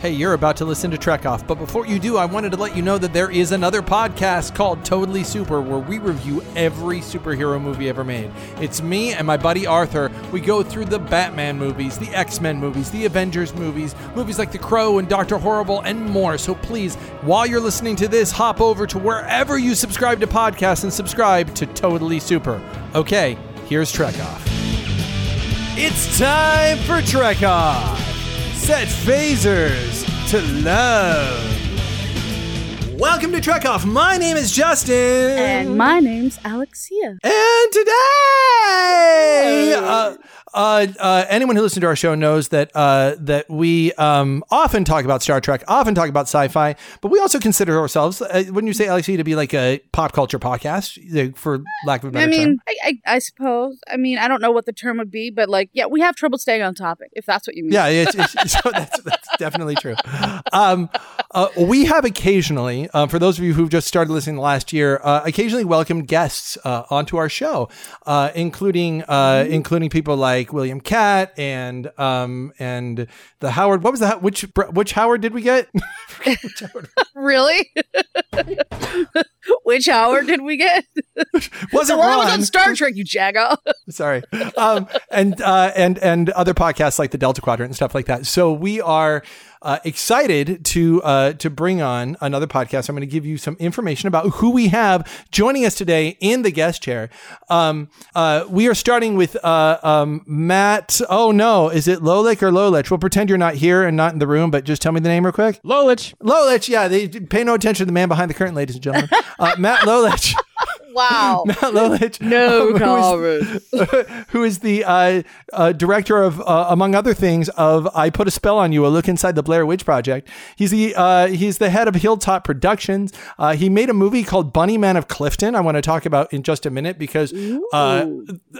Hey, you're about to listen to Trek Off, but before you do, I wanted to let you know that there is another podcast called Totally Super where we review every superhero movie ever made. It's me and my buddy Arthur. We go through the Batman movies, the X Men movies, the Avengers movies, movies like The Crow and Doctor Horrible, and more. So please, while you're listening to this, hop over to wherever you subscribe to podcasts and subscribe to Totally Super. Okay, here's Trek Off. It's time for Trek Off. Set phasers to love. Welcome to Trek Off. My name is Justin. And my name's Alexia. And today, uh, uh, uh, anyone who listens to our show knows that uh, that we um, often talk about Star Trek, often talk about sci-fi, but we also consider ourselves, uh, wouldn't you say, Alexia, to be like a pop culture podcast, uh, for lack of a better I mean, term? I, I, I suppose. I mean, I don't know what the term would be, but like, yeah, we have trouble staying on topic, if that's what you mean. Yeah, it's, it's, so that's, that's definitely true. Um, uh, we have occasionally, for those of you who've just started listening last year, uh, occasionally welcomed guests uh, onto our show, uh, including uh, including people like William Katt and um, and the Howard. What was that? Which which Howard did we get? Really? Which hour did we get? Wasn't the one that was on Star Trek, you jago. Sorry. Um, and uh, and and other podcasts like the Delta Quadrant and stuff like that. So we are uh, excited to uh, to bring on another podcast. I'm going to give you some information about who we have joining us today in the guest chair. Um, uh, we are starting with uh, um, Matt. Oh no, is it Lolich or Lolich? We'll pretend you're not here and not in the room, but just tell me the name real quick. Lolich. Lolich. Yeah, they pay no attention to the man behind the curtain, ladies and gentlemen. Uh, Matt Lolich. wow. Matt Lolich. No um, who is- who is the uh, uh, director of, uh, among other things, of "I Put a Spell on You: A Look Inside the Blair Witch Project." He's the uh, he's the head of Hilltop Productions. Uh, he made a movie called Bunny Man of Clifton. I want to talk about in just a minute because uh,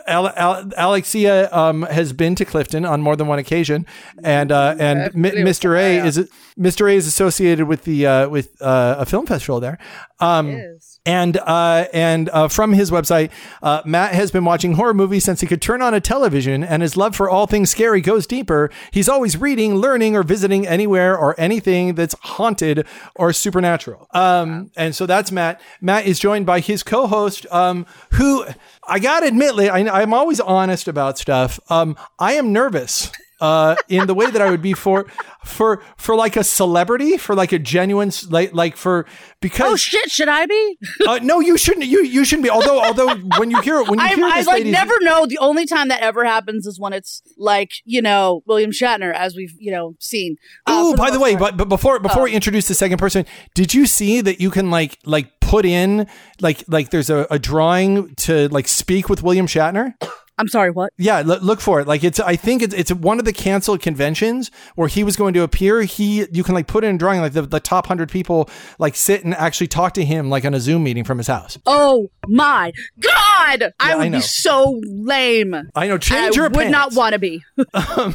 Al- Al- Alexia um, has been to Clifton on more than one occasion, and uh, and That Mi- video was Mr. A is Mr. A is associated with the uh, with uh, a film festival there. Um, and uh, and uh, from his website, uh, Matt has been watching horror movies since he could turn on a television, and his love for all things scary goes deeper. He's always reading, learning, or visiting anywhere or anything that's haunted or supernatural. Um, and so that's Matt. Matt is joined by his co-host, um, who I gotta admit, I, I'm always honest about stuff. Um, I am nervous. Uh, in the way that I would be for, for, for like a celebrity, for like a genuine, like, like for, because Oh shit! Should I be? uh, no, you shouldn't. You you shouldn't be. Although although when you hear it, when you I, hear I this like never know. The only time that ever happens is when it's like you know William Shatner, as we've you know seen. Uh, Oh, by the way, part. but, but before before Oh. we introduce the second person, did you see that you can like like put in like like there's a, a drawing to like speak with William Shatner? I'm sorry. What? Yeah, l- look for it. Like it's I think it's it's one of the canceled conventions where he was going to appear. He you can like put in a drawing like the, the top hundred people like sit and actually talk to him like on a Zoom meeting from his house. Oh my god! I I would know. be so lame. I know. Change your I your would not want to be. Um,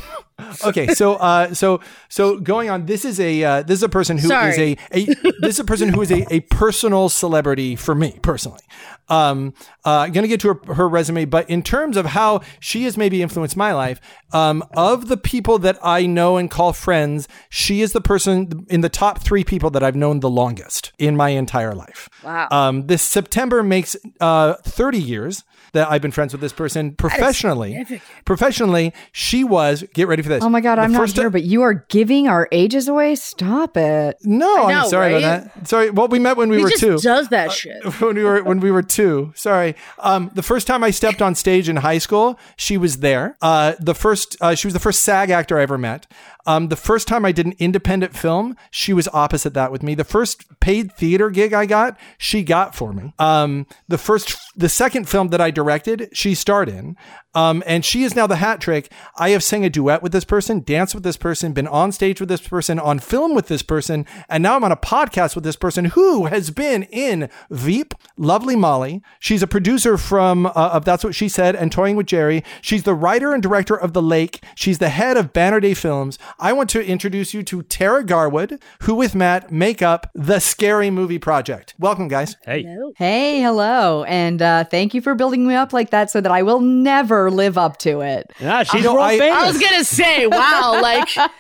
okay so uh so so going on this is a uh, this is a person who is Sorry. a, a this is a person who is a, a personal celebrity for me personally um uh i'm gonna get to her, her resume but in terms of how she has maybe influenced my life um of the people that i know and call friends she is the person in the top three people that i've known the longest in my entire life Wow. um this september makes uh 30 years that i've been friends with this person professionally professionally she was get ready for this Oh my god, The I'm not first- here, but you are giving our ages away. Stop it. No, I I'm sorry right? about that. Sorry. Well, we met when we he were just two. does that shit. when we were when we were two. Sorry. Um, the first time I stepped on stage in high school, she was there. Uh, the first uh, she was the first SAG actor I ever met. Um, the first time I did an independent film, she was opposite that with me. The first paid theater gig I got, she got for me. Um, the first, the second film that I directed, she starred in. Um, and she is now the hat trick. I have sang a duet with this person, danced with this person, been on stage with this person, on film with this person, and now I'm on a podcast with this person who has been in Veep, Lovely Molly. She's a producer from uh, of That's What She Said and Toying with Jerry. She's the writer and director of The Lake. She's the head of Banner Day Films. I want to introduce you to Tara Garwood, who with Matt make up the Scary Movie Project. Welcome, guys. Hey. No. Hey, hello. And uh, thank you for building me up like that so that I will never live up to it. Ah, she's You know, world I- famous. I was gonna say, wow, like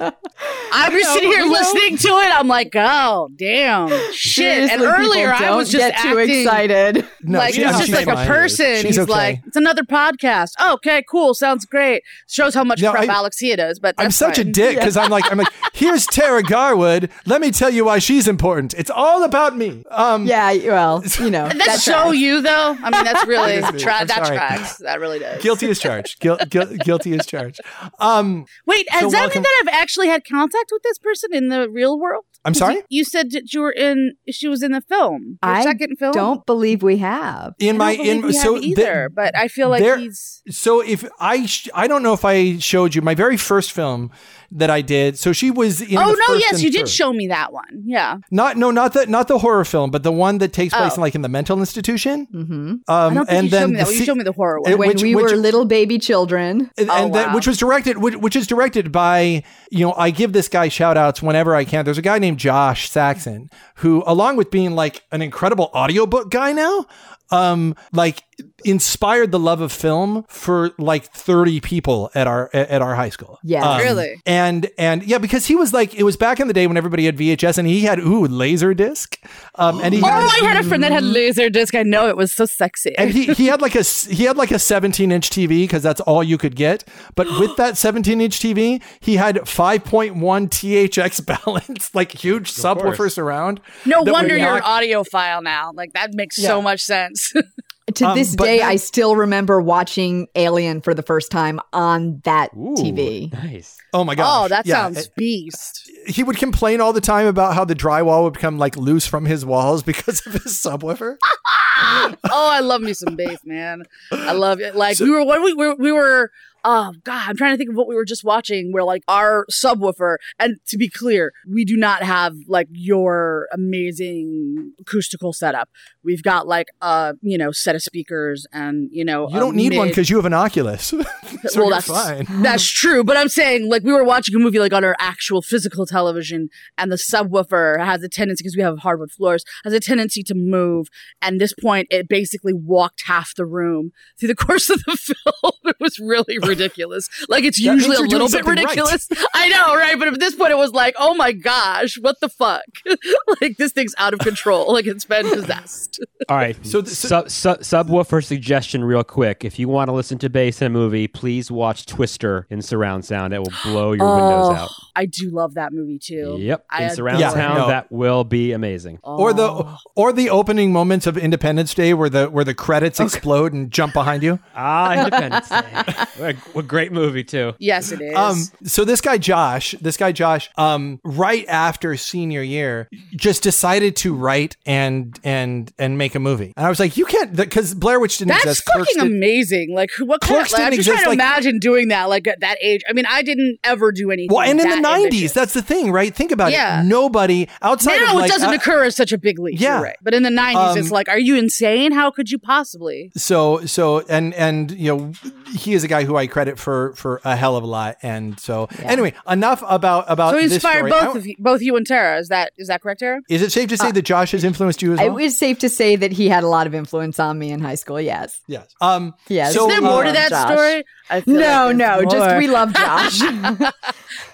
I'm just sitting here you know. listening to it. I'm like, oh, damn, shit. Seriously, and earlier I was just get too excited. No, like she- it's I'm just she's like a fine. person. She's He's okay. like, it's another podcast. Oh, okay, cool, sounds great. Shows how much No, prep I- Alexia does. But I'm that's such a dick because I'm like, I'm like, here's Tara Garwood. Let me tell you why she's important. It's all about me. Um, Yeah, well, you know. That's that so you though. I mean, that's really It is tra- that sorry. tracks. That really does. guilty as charged. Guil- guil- guilty as charged. Um, Wait, So does that welcome- mean that I've actually had contact with this person in the real world? I'm sorry. You said that you were in. She was in the film. Your I second film. Don't believe we have. In I my don't in we so have the- either, but I feel like there- he's. So if I sh- I don't know if I showed you my very first film that I did. So she was in. Oh no! Yes, you did show me that one. Yeah. Not no not the not the horror film, but the one that takes place Oh. in like in the mental institution. hmm Um, I don't think and you then showed me that. the. You showed me the horror one. When which- we which- were little baby children. and, Oh, and that, which was directed which, which is directed by you know i give this guy shout outs whenever i can there's a guy named josh saxon who along with being like an incredible audiobook guy now um like inspired the love of film for like 30 people at our at our high school Yeah. Um, Really? and and yeah because he was like it was back in the day when everybody had vhs and he had ooh laser disc um and he Oh, had I had a friend that had laser disc. I know it was so sexy. and he, he had like a he had like a 17 inch TV because that's all you could get. But with that 17 inch TV, he had 5.1 THX balance, like huge subwoofers course. surround. no wonder you're an audiophile now. Like that makes so much sense. To Um, this day, then- I still remember watching Alien for the first time on that Ooh, TV. Nice. Oh my god! oh, that Yeah, sounds beast. he would complain all the time about how the drywall would become like loose from his walls because of his subwoofer. oh, I love me some bass, man. I love it. Like we were when we were we were oh god, I'm trying to think of what we were just watching where like our subwoofer and to be clear, we do not have like your amazing acoustical setup. We've got like a, you know, set of speakers and, you know, You don't need one because you have an Oculus, so well, that's fine. that's true, but I'm saying like we were watching a movie like on our actual physical television, and the subwoofer has a tendency because we have hardwood floors has a tendency to move. And this point, it basically walked half the room through the course of the film. it was really ridiculous. Like it's That usually a little bit something right. ridiculous. I know, right? But at this point, it was like, oh my gosh, what the fuck? like this thing's out of control. Like it's been possessed. All right. So So, th- so- sub, sub, subwoofer suggestion, real quick. If you want to listen to bass in a movie, please watch Twister in surround sound. It will blow your windows out. I do love that movie too. Yep. I In surround Yeah, sound, no. that will be amazing. Or the Oh. or the opening moments of Independence Day where the where the credits explode and jump behind you. Ah, Independence Day. What a, great movie, too. Yes, it is. Um, so this guy Josh, this guy Josh, um, right after senior year, just decided to write and and and make a movie. And I was like, you can't, because Blair Witch didn't That's exist. That's fucking did- amazing. Like, who- what kind of, like, I'm didn't just trying to like- imagine doing that, like, at that age. I mean, I didn't ever do anything. well, and in the that '90s, ambitious. that's the thing, right? Think about Yeah. it. Nobody outside now of like, it doesn't uh, occur as such a big leap. yeah. Right. But in the 90s, it's Um, like, are you insane? How could you possibly? so so and and you know he is a guy who I credit for for a hell of a lot. And so anyway, enough about about So he inspired both of you, both you and Tara. Is that is that correct, Tara? Is it safe to say that Josh has influenced you as It well? was safe to say that he had a lot of influence on me in high school. Yes. yes. Um. Yes. So, Is there more uh, to that Josh. story? I feel No, like there's no, just we love Josh.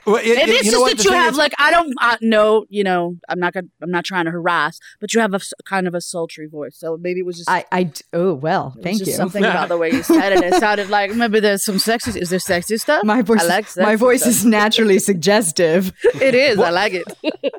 well, it- Maybe it- it's just what? that you have is- like I don't uh, know, you know, I'm not gonna, I'm not trying to harass, but you have a kind of a sultry voice, so maybe it was just I, I oh well, It was thank just you. Something about the way you said it. It sounded like maybe there's some sexy. Is there sexy stuff? My voice, I like is, my voice stuff. is naturally suggestive. It is. I like it.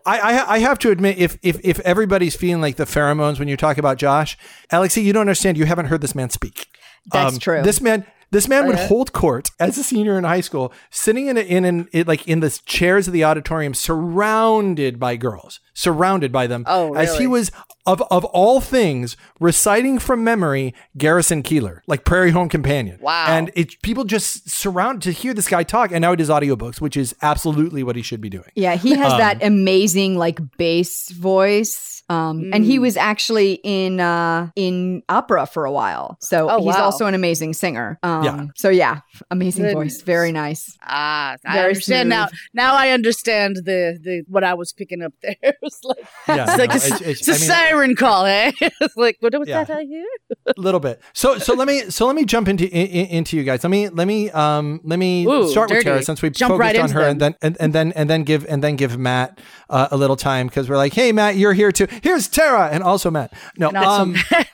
I, I I have to admit, if if if everybody's feeling like the pheromones when you talk about Josh, Alexi, you don't understand. You haven't heard this man speak. That's true. This man. This man would yeah? hold court as a senior in high school, sitting in a, in an it, like in the chairs of the auditorium, surrounded by girls, surrounded by them. Oh, really? As he was of of all things reciting from memory Garrison Keillor, like Prairie Home Companion. Wow. And it people just surround to hear this guy talk, and now he does audiobooks, which is absolutely what he should be doing. Yeah, he has Um, that amazing like bass voice. Um, and he Mm. was actually in uh in opera for a while. So Oh, he's wow. also an amazing singer. Um Yeah. so yeah, amazing Goodness. voice. Very nice. Ah, I Very understand now. smooth. Now I understand the the what I was picking up there. it was like Yeah, it's like no, a, it's- it's- it's a I mean- siren call, eh? it's like what was Yeah. that I hear? a little bit. So so let me so let me jump into in, in- into you guys. Let me let me um let me Ooh, start with. Tara since we Jump focused right on her and then and, and then and then give and then give Matt uh, a little time because we're like, hey Matt, you're here too. Here's Tara and also Matt. No, Not so um, I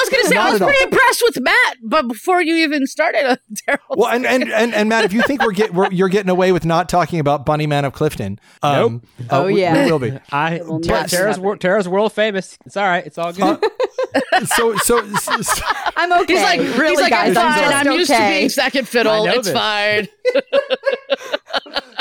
was gonna say I was at all. pretty impressed with Matt, but before you even started, uh, Daryl. well, and, and and and Matt, if you think we're get we're, you're getting away with not talking about Bunny Man of Clifton, um, uh, Oh, we- yeah. we will be. I will Tara- Tara's, wor- Tara's world famous. It's all right. It's all good. So so, so, so I'm okay. He's like, really, he's like, guys. I'm I'm fine. I'm used to being second fiddle. It's this. fine.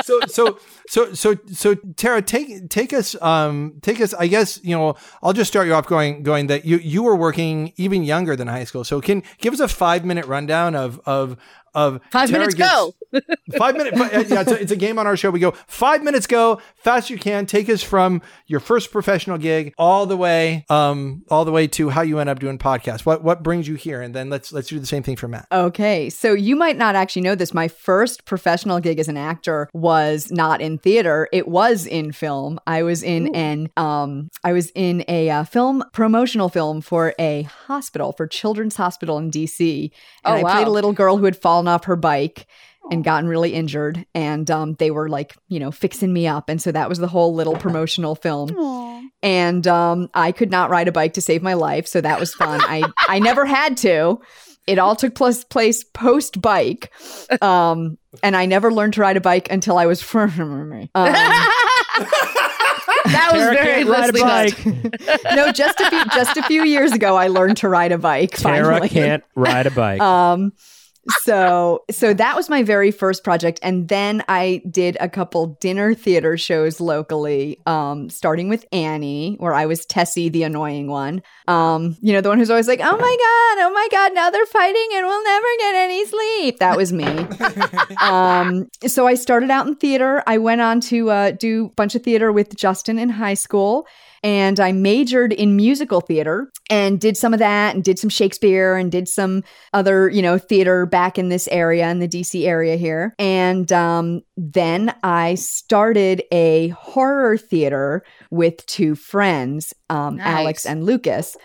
So so so so so Tara, take take us um take us. I guess you know I'll just start you off going going that you you were working even younger than high school. So can give us a five minute rundown of of of Five Tara minutes gets- go. five minute. Yeah, it's a, it's a game on our show. We go five minutes go fast you can. Take us from your first professional gig all the way um all the way to how you end up doing podcasts. What what brings you here? And then let's let's do the same thing for Matt. Okay, so you might not actually know this. My first professional gig as an actor was not in theater; it was in film. I was in an um, I was in a uh, film promotional film for a hospital for Children's Hospital in DC, and Oh, I played a little girl who had fallen off her bike and gotten really injured, and um, they were like, you know, fixing me up, and so that was the whole little promotional film and um, I could not ride a bike to save my life, so that was fun. I I never had to. It all took place place post bike, um, and I never learned to ride a bike until I was um, That was Tara very can't ride a Leslie bike. no just a few just a few years ago I learned to ride a bike. Tara finally. can't ride a bike. Um, so so that was my very first project. And then i did a couple dinner theater shows locally um starting with annie where i was tessie the annoying one. Um you know the one who's always like oh my god oh my god now they're fighting and we'll never get any sleep. That was me. Um so i started out in theater. I went on to uh, do a bunch of theater with justin in high school and I majored in musical theater and did some of that and did some Shakespeare and did some other, you know, theater back in this area, in the DC area here. And um, then I started a horror theater with two friends, um, Nice. Alex and Lucas.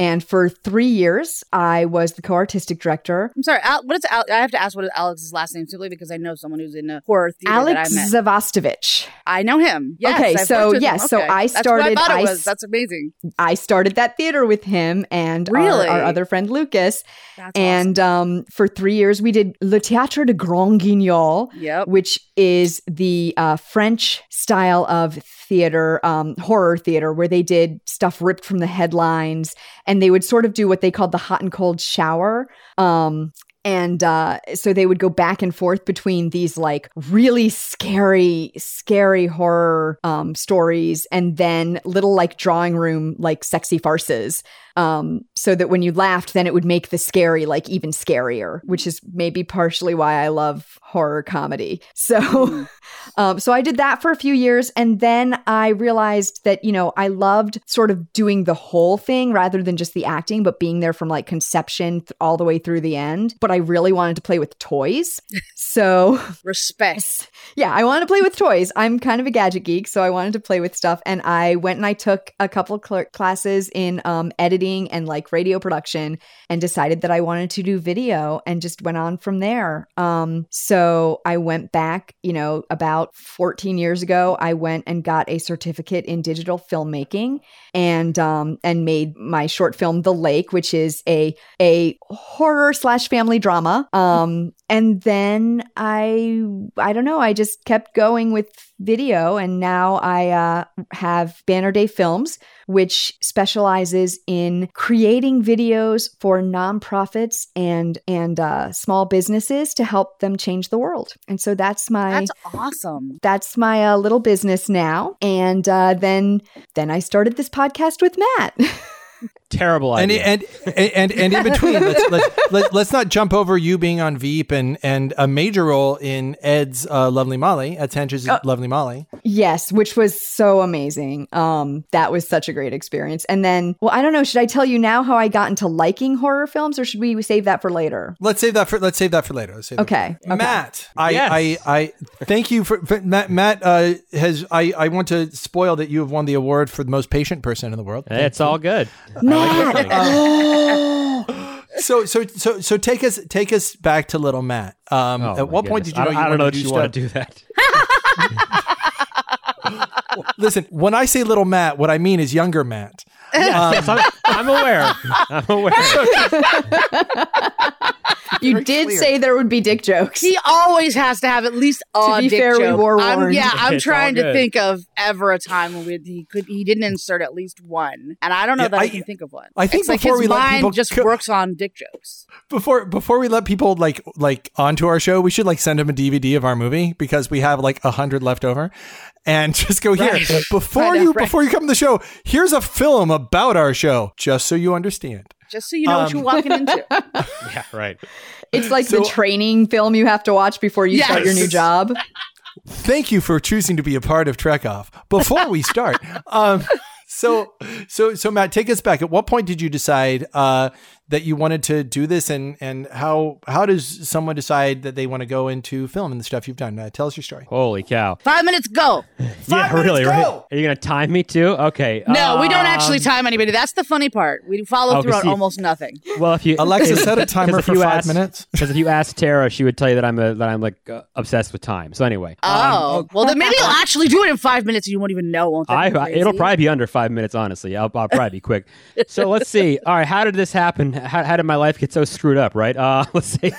And for three years, I was the co artistic director. I'm sorry. Al- what is Al- I have to ask what is Alex's last name simply because I know someone who's in a horror theater Alex that I. Zavistovich. I know him. Yes, Okay, I've so, worked with him. yes, so Okay. I That's what started- I thought I was. That's amazing. I started that theater with him and our- Really? our, other friend Lucas. That's and um, for three years, we did Le Théâtre de Grand Guignol. Yep. which is the uh, French style of theater, um, horror theater, where they did stuff ripped from the headlines, and they would sort of do what they called the hot and cold shower. Um, and uh, so they would go back and forth between these like really scary, scary horror um, stories, and then little like drawing room like sexy farces um, so that when you laughed, then it would make the scary like even scarier, which is maybe partially why I love horror comedy. So, um, so I did that for a few years, and then I realized that you know I loved sort of doing the whole thing rather than just the acting, but being there from like conception th- all the way through the end. But I really wanted to play with toys, so Respect. yeah, I wanted to play with toys. I'm kind of a gadget geek, so I wanted to play with stuff. And I went and I took a couple cl- classes in um, editing and like radio production and decided that I wanted to do video and just went on from there. Um, so I went back, you know, about 14 years ago, I went and got a certificate in digital filmmaking and um, and made my short film The Lake, which is a a horror slash family drama. Um, and then I, I don't know, I just kept going with video, and now I uh, have Banner Day Films, which specializes in creating videos for nonprofits and and uh, small businesses to help them change the world. And so that's my That's awesome. that's my uh, little business now. And uh, then then I started this podcast with Matt. Terrible And, idea. and and and and in between, let's let's let, let's not jump over you being on Veep and and a major role in Ed's uh, Lovely Molly, Ed Sanchez's Lovely Molly. yes, which was so amazing. Um, that was such a great experience. And then, well, I don't know. Should I tell you now how I got into liking horror films, or should we save that for later? Let's save that for let's save that for later. Let's save that for Okay. later. okay. Matt, I, Yes. I, I thank you for, for Matt. Matt uh, has I, I want to spoil that you have won the award for the most patient person in the world. it's all good. Matt. So so so so take us take us back to little Matt. Um, Oh, at my what point did you know I you don't, I don't know wanted if to you do want to do that. Listen, when I say little Matt, what I mean is younger Matt. Yes, I'm, I'm aware. I'm aware. You did clear. say there would be dick jokes. He always has to have at least a be dick fair, we joke. were I'm, yeah, I'm It's trying to think of ever a time when he could he didn't insert at least one, and I don't know Yeah, that I, I- can think of one. I think it's like before his we let mind people just co- works on dick jokes. Before before we let people like like onto our show, we should like send them a DVD of our movie because we have like a hundred left over, and just go here before I know, you right. before you come to the show. Here's a film about our show, just so you understand. Just so you know what Um, you're walking into. yeah, right. It's like So- the training film you have to watch before you start your new job. Thank you for choosing to be a part of Trek Off. Before we start, um, so so so Matt, take us back. At what point did you decide uh, that you wanted to do this, and and how how does someone decide that they want to go into film and the stuff you've done? Uh, tell us your story. Holy cow. Five minutes go. yeah, minutes, really, go! right? Are you going to time me too? Okay. No, we don't actually um, time anybody. That's the funny part. We follow Oh, through on almost nothing. Well, if you Alexa, if- set a 'cause timer for you five ask- minutes. Because if you ask Tara, she would tell you that I'm a, that I'm like uh, obsessed with time. So anyway, Oh, well then maybe I'll actually do it in five minutes, and you won't even know. Won't that I, be I it'll probably be under five minutes. Honestly, I'll, I'll probably be quick. So let's see. All right, how did this happen? How, how did my life get so screwed up? Right. Uh, let's see.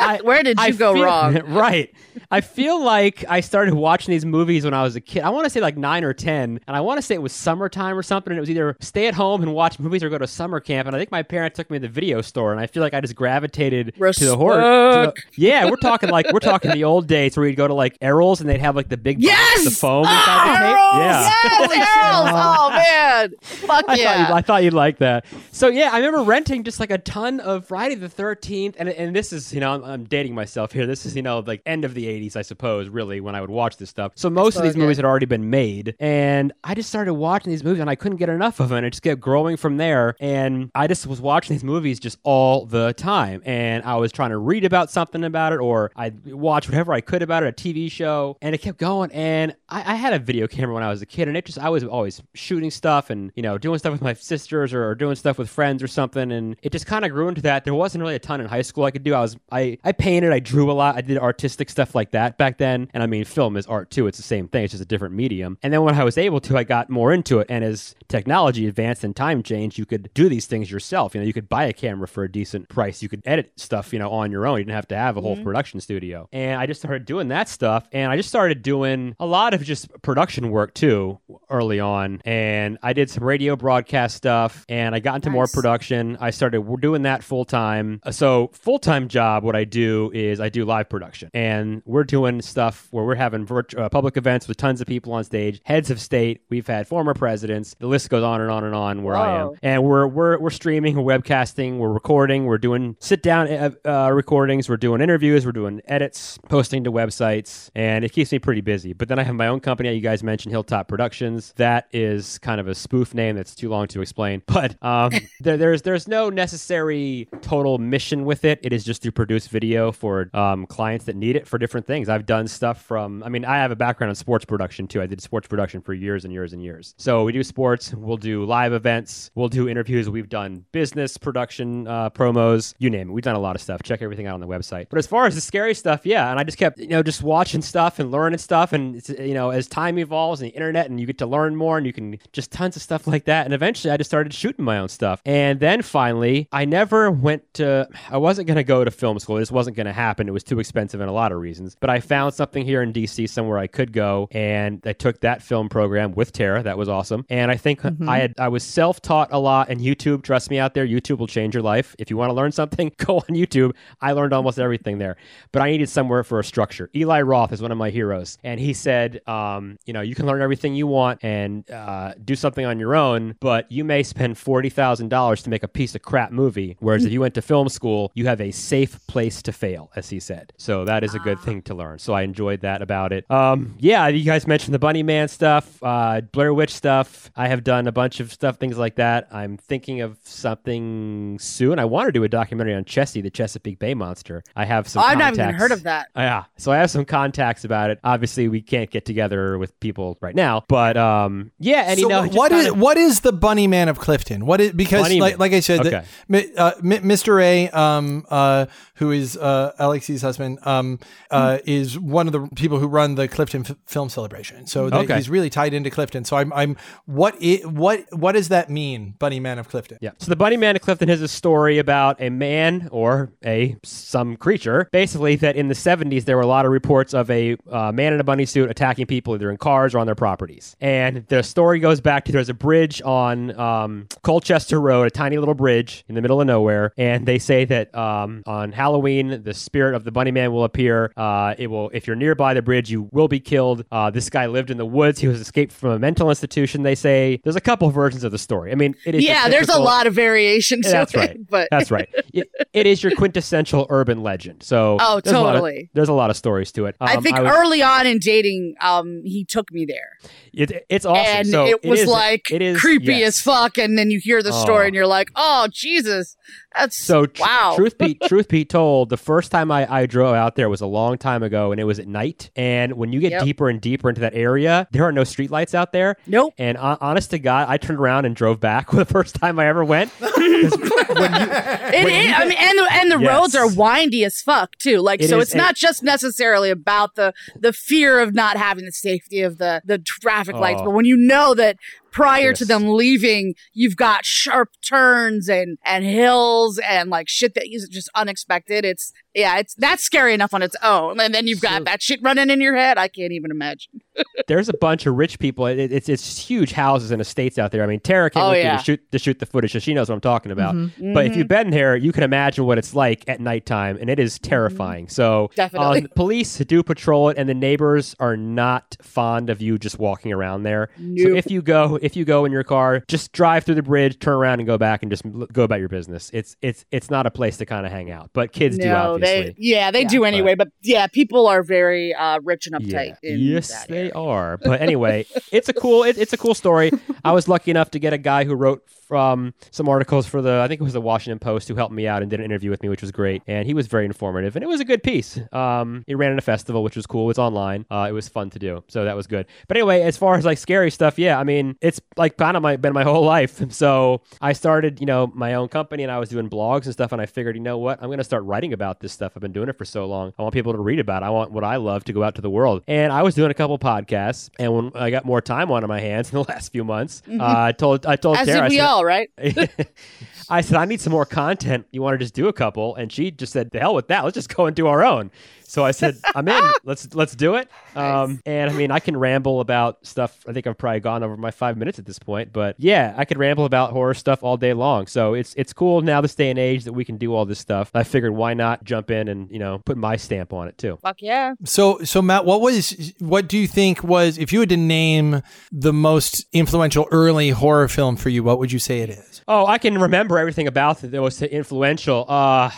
I, Where did you I go feel- wrong? right. I feel like I started watching these movies when I was a kid. I want to say like nine or ten, and I want to say it was summertime or something. And it was either stay at home and watch movies or go to summer camp. And I think my parents took me to the video store, and I feel like I just gravitated to the horror. to the- yeah, we're talking like we're talking the old days where we'd go to like Erol's and they'd have like the big box, Yes! the foam ah, inside the tape. Erol's! Yeah. Yes, Erol's. Uh, oh man, fuck I, yeah. thought you'd, I thought you'd like that. So yeah, I remember renting just like a ton of Friday the Thirteenth, and and this is you know I'm, dating myself here. This is you know like end of the '80s, I suppose, really when I would watch this stuff. So most of these movies had already been made, and I just started watching these movies, and I couldn't get enough of them. And it just kept growing from there, and I just was watching these movies just all the time, and I was trying to read about something about it, or I'd watch whatever I could about it, a TV show, and it kept going. And I, I had a video camera when I was a kid, and it just I was always shooting stuff and you know doing stuff with my sisters or, or doing stuff with friends or something, and it just kind of grew into that. There wasn't really a ton in high school I could do. I was I I painted, I drew a lot, I did artistic stuff like that back then, and I mean film is art too. It's the same thing. It's just a different medium. And then when I was able to, I got more into it. And as technology advanced and time changed, you could do these things yourself. You know, you could buy a camera for a decent price. You could edit stuff, you know, on your own. You didn't have to have a whole mm-hmm. production studio. And I just started doing that stuff. And I just started doing a lot of just production work too early on. And I did some radio broadcast stuff and I got into more production. I started doing that full time. Uh, so, full time job, what I do is I do live production. And we're doing stuff where we're having virt- uh, public events with tons of people on stage, heads of state. We've had former presidents. The list goes on and on and on where I am. And we're, we're, we're streaming, we're webcasting, we're recording, we're doing sit down uh, uh, recordings, we're doing interviews, we're doing edits, posting to websites, and it keeps me pretty busy. But then I have my own company. You guys mentioned Hilltop Productions. That is kind of a spoof name that's too long to explain. But um, there, there's there's no necessary total mission with it. It is just to produce video for um, clients that need it for different things. I've done stuff from, I mean, I have a background in sports production too. I did sports production for years and years and years. So we do sports, we'll do live events, we'll do interviews. We've done business production uh, promos, you name it. We've done a lot of stuff. Check everything out on the website. But as far as the scary stuff, yeah. And I just kept, you know, just watching stuff and learning stuff. And, you know, as time evolves and the internet and you get to learn more and you can just tons of stuff like that. And eventually I just started shooting my own stuff. And then finally, I never went to, I wasn't going to go to film school. This wasn't going to happen. It was too expensive in a lot of reasons. But I found something here in DC somewhere I could go. And I took that film program with Tara. That was awesome. And I think I had, I was self taught a lot. And YouTube, trust me out there, YouTube will change your life. If you want to learn something, go on YouTube. I learned almost everything there. But I needed somewhere for a structure. Eli Roth is one of my heroes. And he said, um, you know, you can learn everything you want and uh, do something on your own, but you may spend $40,000 to make a piece of crap movie. Whereas if you went to film school, you have a safe place to fail, as he said. So that is a good thing to learn. So I enjoyed that about it. Um, yeah, you guys mentioned the Bunny Man stuff, uh, Blair Witch stuff. I have done a bunch of stuff, things like that. I'm thinking of something soon. I want to do a documentary on Chessie, the Chesapeake Bay monster. I have some. Oh, I've not even heard of that. uh, Yeah, so I have some contacts about it. Obviously, we can't get together with people right now, but um, yeah, and so you know, what is kinda- what is the Bunny Man of Clifton? What is because like, like I said, Okay. the, uh, Mr. A, um, uh, who is uh, Alexie's husband, um, uh, is one of the people who run the Clifton F- Film Celebration. So the, Okay. he's really tied into Clifton. So I'm I'm what i- what what does that mean, Bunny Man of Clifton? Yeah. So the Bunny Man of Clifton has a story about a man or a some creature. Basically, that in the 70s there were a lot of reports of a uh, man in a bunny suit attacking people either in cars or on their properties. And the story goes back to there's a bridge on um, Colchester Road, a tiny little bridge in the middle of nowhere, and they say that um, on Halloween the spirit of the Bunny Man will appear. Uh, it will if you're nearby the bridge, you will be killed. Uh, this guy lived in the woods. He was escaped from a mental institution. They say there's a couple versions of the story. I mean, it is Yeah, there's a lot of variation to that's it, right. but That's right. It, it is your quintessential urban legend. So Oh, there's a lot of- totally. there's a lot of stories to it. I Um, think was- early on in dating, um, he took me there, it, it's awesome. and so it was is- like it is creepy yes. as fuck. And then you hear the story, Oh. and you're like, "Oh Jesus, that's So tr- wow." truth be truth be told, the first time I, I drove out there was a long time ago, and it was at night. And when you get Yep. deeper and deeper into that area, there are no streetlights out there. Nope. And hon- honest to God, I turned around and drove back the first time I ever went. when you- It is. I mean, and the, and the Yes. roads are windy as fuck too. Like, It so is it's not just necessarily about the the fear of not having the safety of the the traffic lights, Oh. but when you know that prior to them leaving, you've got sharp turns and and hills and like shit that is just unexpected. It's yeah, it's that's scary enough on its own, and then you've got So- that shit running in your head. I can't even imagine. there's a bunch of rich people. It, it's it's huge houses and estates out there. I mean, Tara came Oh, yeah. to shoot to shoot the footage, so she knows what I'm talking about. Mm-hmm. But if you've been there, you can imagine what it's like at nighttime, and it is terrifying. So Mm-hmm. Definitely. um, police do patrol it, and the neighbors are not fond of you just walking around there. So if you go if you go in your car, just drive through the bridge, turn around, and go back, and just go about your business. It's it's it's not a place to kind of hang out, but kids do no, obviously. They yeah they Yeah. do anyway. But yeah, people are very uh, rich and uptight. Yeah. In Yes, they area. are. But anyway, it's a cool it, it's a cool story. I was lucky enough to get a guy who wrote from some articles for the I think it was the Washington Post who helped me out and did an interview with me, which was great. And he was very informative, and it was a good piece. Um, he ran at a festival, which was cool. It's online. Uh, it was fun to do, so that was good. But anyway, as far as like scary stuff, yeah, I mean, it's like kind of my, been my whole life. So I started, you know, my own company, and I was doing blogs and stuff, and I figured, you know what, I'm going to start writing about this stuff. I've been doing it for so long. I want people to read about. it. I want what I love to go out to the world. And I was doing a couple podcasts, and when I got more time on my hands in the last few months, uh, I told I told As Tara, we said, all, right? I said, I need some more content. You want to just do a couple? And she just said, the hell with that. Let's just go and do our own. So I said, I'm in. Let's let's do it. Um, and I mean, I can ramble about stuff. I think I've probably gone over my five minutes at this point, but yeah, I could ramble about horror stuff all day long. So it's it's cool now this day and age that we can do all this stuff. I figured why not jump in and you know put my stamp on it too. Fuck yeah. So, so Matt, what was, what do you think was, if you had to name the most influential early horror film for you, what would you say it is? Oh, I can remember everything about that was influential. Uh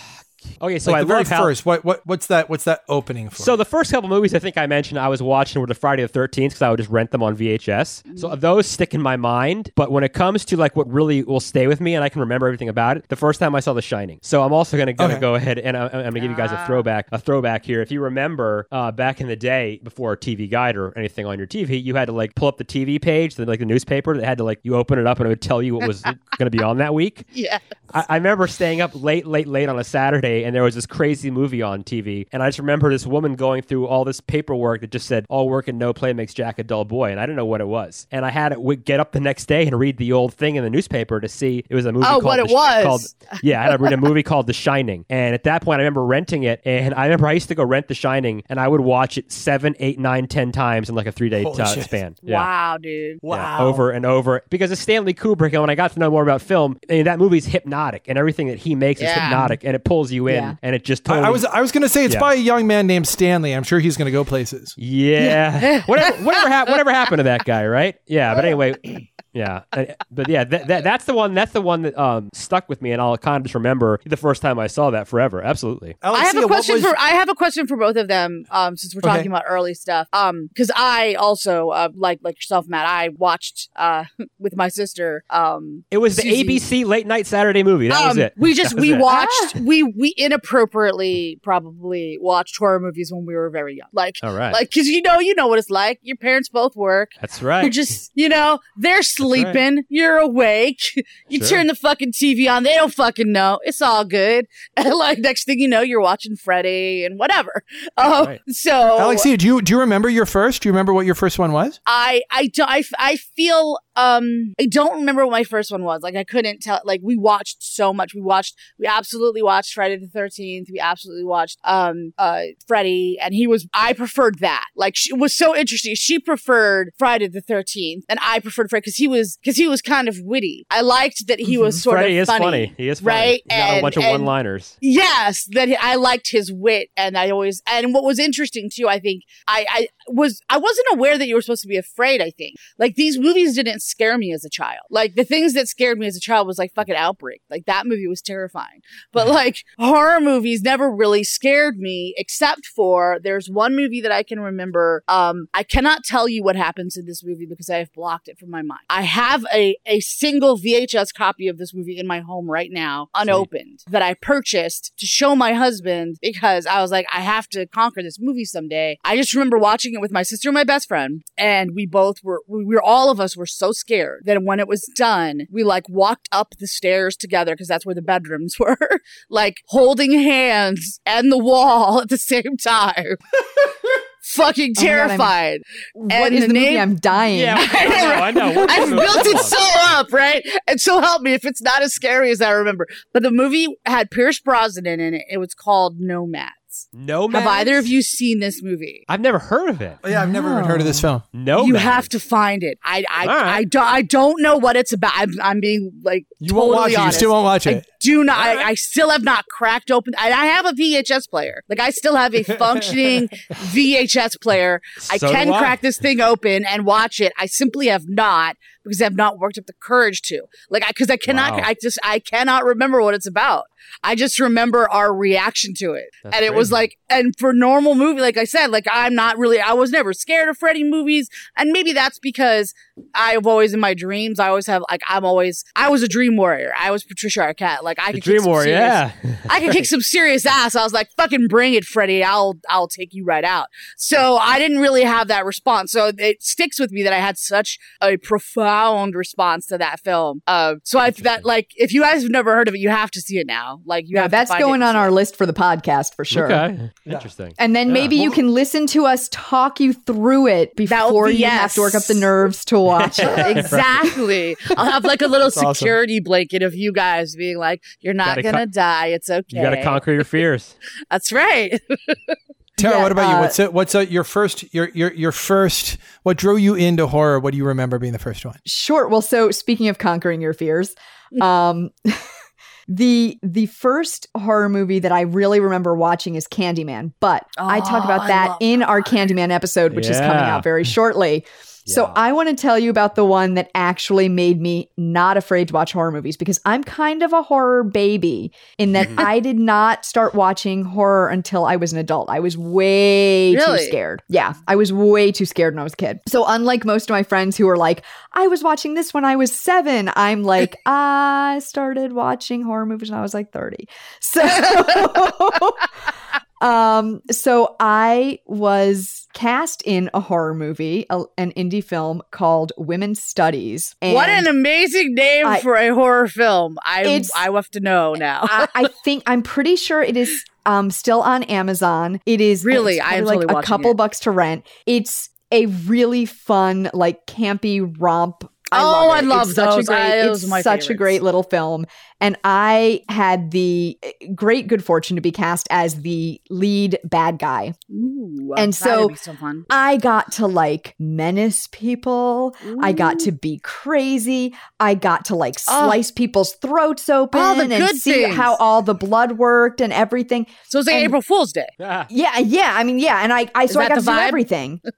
Okay, so like I the very love how. first. What what what's that? What's that opening for? So the first couple movies I think I mentioned I was watching were the Friday the Thirteenth because I would just rent them on VHS. So those stick in my mind. But when it comes to like what really will stay with me and I can remember everything about it, the first time I saw The Shining. So I'm also gonna, gonna Okay. go ahead and I, I'm gonna give you guys a Ah. throwback. A throwback here. If you remember uh, back in the day before TV guide or anything on your TV, you had to like pull up the TV page, then like the newspaper. That had to like you open it up and it would tell you what was gonna be on that week. Yeah. I, I remember staying up late, late, late on a Saturday, and there was this crazy movie on TV. And I just remember this woman going through all this paperwork that just said, "All work and no play makes Jack a dull boy," and I didn't know what it was. And I had to w- get up the next day and read the old thing in the newspaper to see it was a movie. Oh, called what it Sh- was. Called, yeah, I had to read a movie called The Shining. And at that point, I remember renting it, and I remember I used to go rent The Shining, and I would watch it seven, eight, nine, ten times in like a three day Holy uh, shit. span. Yeah. Wow, dude. Yeah, over and over because it's Stanley Kubrick. And when I got to know more about film, I mean, that movie's hypnotic, and everything that he makes is hypnotic, and it pulls you in, Yeah. and it just I, totally. I was I was gonna say it's Yeah. by a young man named Stanley. I'm sure he's gonna go places. yeah, whatever, whatever, hap- whatever happened to that guy, right? Yeah, but oh, anyway, yeah, but yeah, that, that that's the one. That's the one that um stuck with me, and I'll kind of just remember the first time I saw that forever. Absolutely. I have a question was- for I have a question for both of them. Um, since we're Okay. talking about early stuff. Um, because I also uh, like like yourself, Matt. I watched uh with my sister. Um, It was the ABC late night Saturday movie. That was um, it. We just we it. watched we we inappropriately probably watched horror movies when we were very young. Like All right. like because you know you know what it's like. Your parents both work. That's right. You're just, you know, they're sleeping. You're awake. You Sure. turn the fucking TV on. They don't fucking know. It's all good. And like next thing you know, you're watching Freddy and whatever. Um, Right. So Alexia, do you do you remember your first? Do you remember what your first one was? I I do, I, I feel um I don't remember what my first one was. Like I couldn't tell. Like we watched so much. We watched. We absolutely watched Friday the Thirteenth. We absolutely watched um uh Freddy, and he was. I preferred that. Like she, was so interesting. She preferred Friday the Thirteenth, and I preferred Freddy because he was because he was kind of witty. I liked that he was sort Freddie of is funny. He is funny. right? He's got a bunch of one-liners. Yes, that he- I liked his wit, and I always and what was interesting too. I think I I was I wasn't aware that you were supposed to be afraid. I think like these movies didn't scare me as a child. Like the things that scared me as a child was like fucking Outbreak. Like that movie was terrifying. But like horror movies never really scared me, except for there's one movie that I can remember. Um, I cannot tell you what happens in this movie because I have blocked it from my mind. I have a a single VHS copy of this movie in my home right now, unopened, that I purchased to show my husband because I was like, I have to conquer this movie someday. I just remember watching it with my sister and my best friend, and we both were, we were all of us were so scared that when it was done, we like walked up the stairs together because that's where the bedrooms were, like holding hands and the wall at the same time. Fucking Oh God, I'm- terrified. What And is the the movie? name- I'm dying. Yeah, I know. I know. I've built it so up, right? And so help me if it's not as scary as I remember. But the movie had Pierce Brosnan in it. It was called Nomads. No Have either of you seen this movie? I've never heard of it. Oh, yeah, I've never even heard of this film. No, you man. have to find it. I I, All right. I, don't, I don't know what it's about. I'm, I'm being like You totally won't watch it. You honest. still won't watch I it. do not. I. I still have not cracked open. I, I have a VHS player. Like I still have a functioning VHS player. I So can do I. crack this thing open and watch it. I simply have not because I've not worked up the courage to. Like I because I cannot. Wow. I just I cannot remember what it's about. I just remember our reaction to it, That's and it was like, and for normal movie, like I said, like I'm not really. I was never scared of Freddy movies, and maybe that's because I've always in my dreams. I always have like I'm always. I was a dream warrior. I was Patricia Arquette. Like I could kick Dream Warrior. serious- Yeah. I could kick some serious ass. I was like, fucking bring it, Freddy. I'll, I'll take you right out. So I didn't really have that response. So it sticks with me that I had such a profound response to that film. Uh, so I, that like, if you guys have never heard of it, you have to see it now. Like you Yeah, have that's find going it. on our list for the podcast for sure. Okay. Interesting. And then Yeah. maybe you can listen to us talk you through it before be you have to work up the nerves to watch it. Exactly. I'll have like a little That's awesome. security blanket of you guys being like, "You're not Gotta gonna die. It's okay." You got to conquer your fears. That's right. Tara, Yeah, what about you? uh, What's it, what's uh your first your your your first? What drew you into horror? What do you remember being the first one? Sure. Well, so speaking of conquering your fears, um, the the first horror movie that I really remember watching is Candyman, but I talk Oh, about that in our. Candyman episode, which is coming out very shortly. So I want to tell you about the one that actually made me not afraid to watch horror movies because I'm kind of a horror baby in that I did not start watching horror until I was an adult. I was way Really? too scared. Yeah, I was way too scared when I was a kid. So unlike most of my friends who are like, I was watching this when I was 7, I'm like, I started watching horror movies when I was like 30. So Um, so I was cast in a horror movie, a, an indie film called Women's Studies. what an amazing name I- for a horror film. I I have to know now. I, I think I'm pretty sure it is um still on Amazon. It is Really? I am probably totally like a couple it. bucks to rent. It's a really fun, like campy romp. I Oh, love I love it's such those. A great, I- it's such a great little film, and I had the eh, great good fortune to be cast as the lead bad guy. Ooh, And so- be so fun. I got to like menace people. I got to be crazy. I got to like Oh. slice people's throats open All the and good see things. how all the blood worked and everything. So it's like and- April Fool's Day. Ah, Yeah, yeah. I mean, yeah. And I, I Is so I got the to do everything.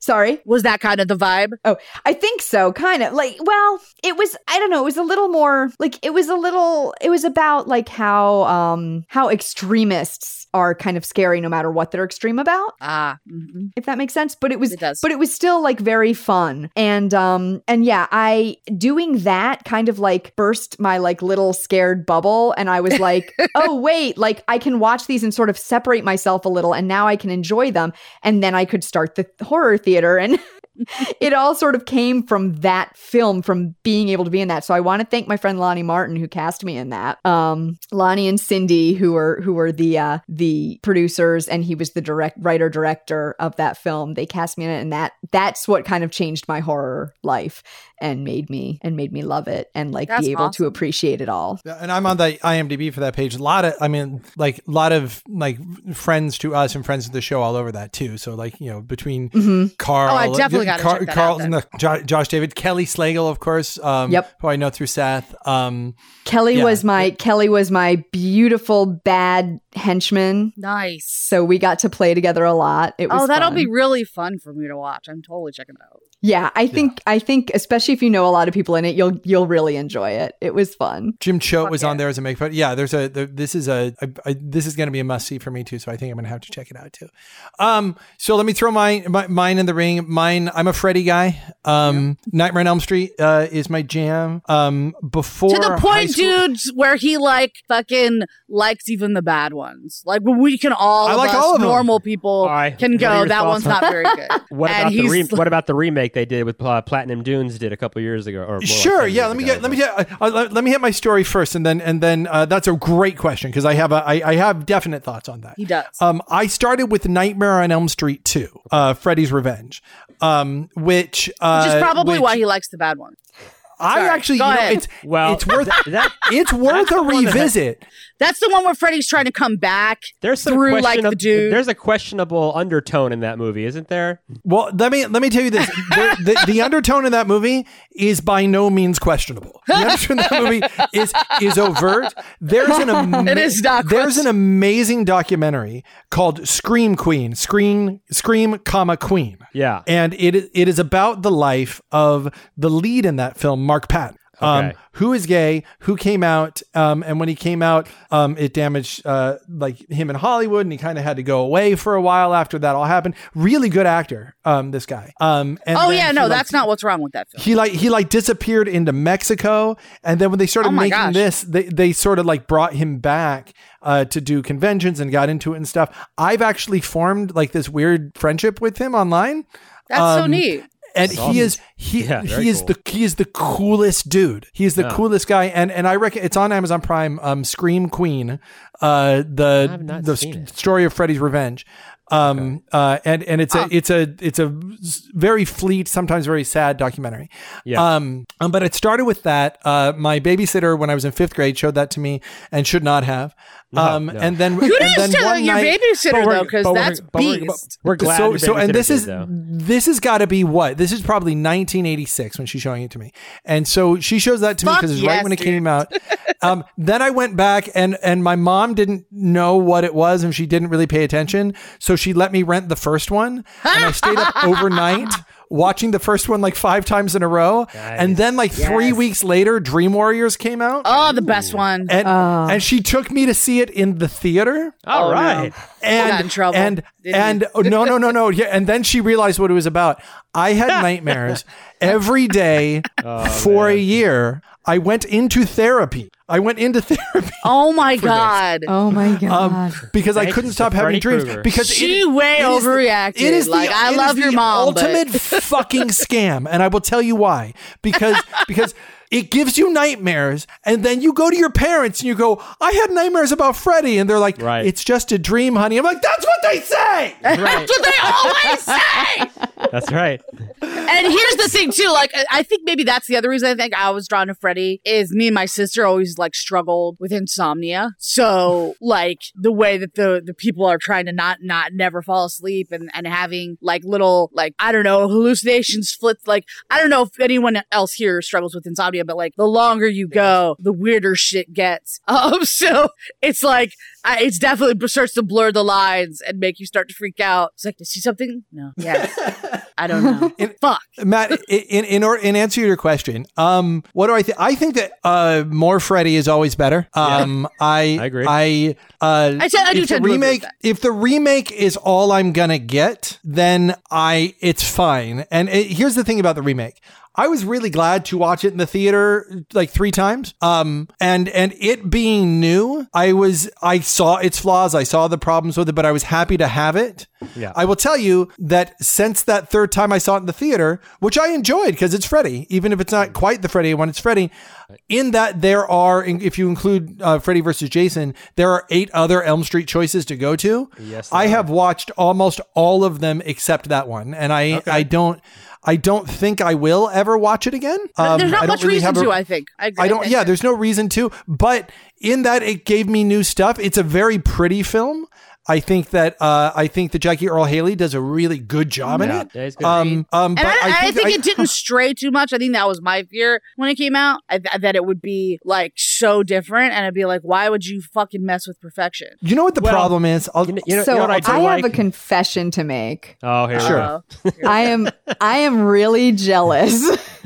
Sorry. Was that kind of the vibe? Oh, I think so, kind of. Like, well, it was I don't know, it was a little more like it was a little it was about like how um how extremists are kind of scary no matter what they're extreme about, Ah, mhm. if that makes sense. But it was it does. but it was still like very fun and um and yeah i doing that kind of like burst my like little scared bubble and i was like oh wait like i can watch these and sort of separate myself a little and now i can enjoy them and then i could start the horror theater and it all sort of came from that film from being able to be in that so i want to thank my friend lonnie martin who cast me in that um lonnie and cindy who were who were the uh the producers and he was the direct writer director of that film they cast me in it and that that's what kind of changed my horror life and made me and made me love it and like That's be able to appreciate it all And I'm on the IMDb for that page. A lot of, I mean, like a lot of like friends to us and friends to the show all over that too. So like you know between Mhm. Carl, Oh, I definitely gotta Car- check that Carl, out then. no, Jo- Josh David, Kelly Slagle, of course. Um, Yep. Who I know through Seth. Um, kelly Yeah. was my kelly was my beautiful bad henchman nice. so we got to play together a lot it was Oh, that'll fun. be really fun for me to watch. I'm totally checking it out. yeah i think i think especially if you know a lot of people in it you'll you'll really enjoy it it was fun Jim Choate Fuck was yeah. on there as a make. But yeah, there's a there, this is a, a, a this is going to be a must see for me too. So I think I'm going to have to check it out too. Um, so let me throw mine my, mine in the ring. Mine, I'm a Freddy guy. Um, Nightmare on Elm Street uh, is my jam. Um, before to the point, school- dudes, where he like fucking likes even the bad ones. Like we can all, I of like us, all of them. normal people, All right. can What go. That one's on- not very good. What And about the re- like- what about the remake they did with uh, Platinum Dunes did a couple years ago? Or more like Sure. Yeah. Let me ago, get. Let me get. Uh, let, let me hit my story first, and then and then uh, that's a great question because I have a I, I have definite thoughts on that. He does. Um, I started with Nightmare on Elm Street 2, uh, Freddy's Revenge, um, which uh, Which is probably which why he likes the bad one. I Sorry, actually you know, it's Well, it's worth that, that- it's worth a the that- revisit. That's the one where Freddy's trying to come back. there's some through, like, questionab- the dude. There's a questionable undertone in that movie, isn't there? Well, let me let me tell you this: There- the, the undertone in that movie is by no means questionable. The undertone in that movie is is overt. There's an ama- It is not there's an amazing documentary called Scream Queen, Scream Scream, comma Queen, Yeah. and it it is about the life of the lead in that film, Mark Patton. Um, Okay. who is gay, who came out, um, and when he came out, um, it damaged uh, like him in Hollywood, and he kind of had to go away for a while after that all happened. Really good actor, um, this guy. Um, and Oh yeah, he, no, like, that's not what's wrong with that film. he like he like disappeared into Mexico, and then when they started Oh making gosh. this, they they sort of like brought him back uh, to do conventions and got into it and stuff. I've actually formed like this weird friendship with him online. That's so um, neat. And he is he Yeah, he is cool. the he is the coolest dude. He is the Yeah. coolest guy, and and I reckon it's on Amazon Prime. Um, Scream Queen, uh, the the st- story of Freddy's revenge. Um, uh, and and it's a it's a it's a very fleet, sometimes very sad documentary. Yeah. Um, um, but it started with that. Uh, my babysitter when I was in fifth grade showed that to me, and should not have. Um, no. and then and Kudos then to one your night, babysitter But we're- though, because but we're- that's but we're- We're glad. so your so and this did, is though. this has got to be what this is probably 1986 when she's showing it to me and so she shows that to me because it's yes, right when it dude. came out um, then i went back and and my mom didn't know what it was and she didn't really pay attention so she let me rent the first one and i stayed up overnight watching the first one like five times in a row, and then like three weeks later, Dream Warriors came out, Oh, the best one. and Oh. and she took me to see it in the theater. All Oh, no. and got in trouble, and and oh, no no no no. Yeah and then she realized what it was about. I had nightmares every day Oh, for a year i went into therapy i went into therapy oh my god. Oh my god. um, because i couldn't stop having Freddy dreams Krueger. because She it, way it is the- overreacted. it is the, Like, I it is love your the mom, but- ultimate fucking scam and i will tell you why because because it gives you nightmares, and then you go to your parents and you go, "I had nightmares about Freddy," and they're like, Right. "It's just a dream, honey." I'm like, "That's what they say." Right. That's what they always say. That's right. and here's the thing too like I- i think maybe that's the other reason i think i was drawn to freddy is me and my sister always like struggled with insomnia. So like the way that the the people are trying to not not never fall asleep and and having like little like i don't know hallucinations flits like i don't know if anyone else here struggles with insomnia but like the longer you go the weirder shit gets. Um so it's like I, it's definitely starts to blur the lines and make you start to freak out it's like to see something no yes i don't know fuck Matt, in in or, in answer to your question, um, what do I think? I think that uh, more Freddy is always better. Um, I I agree. I uh, I do if the tend to remake that. if the remake is all I'm gonna get, then I it's fine. And it, here's the thing about the remake. I was really glad to watch it in the theater like three times. Um, and and it being new, I was I saw its flaws, I saw the problems with it, but I was happy to have it. Yeah. I will tell you that since that third time I saw it in the theater, which I enjoyed because it's Freddy, even if it's not quite the Freddy one, it's Freddy, in that there are, if you include uh, Freddy versus Jason, there are eight other Elm Street choices to go to. Yes, I there have watched almost all of them except that one, and I I don't. I don't think I will ever watch it again. Um, There's I not much really reason a- to, I think. I, agree. I don't. Yeah, there's no reason to. But in that, it gave me new stuff. It's a very pretty film. I think that uh, I think that Jackie Earle Haley does a really good job in it. yeah, he's good. Um, um, but And I, I think, I- it didn't stray too much. I think that was my fear when it came out. I, th- that it would be like so different, and I'd be like, "Why would you fucking mess with perfection?" You know what the Well, problem is? I'll, You know, you know, so you know what I do I like? have a confession to make. oh, here Sure. we. I am I am really jealous.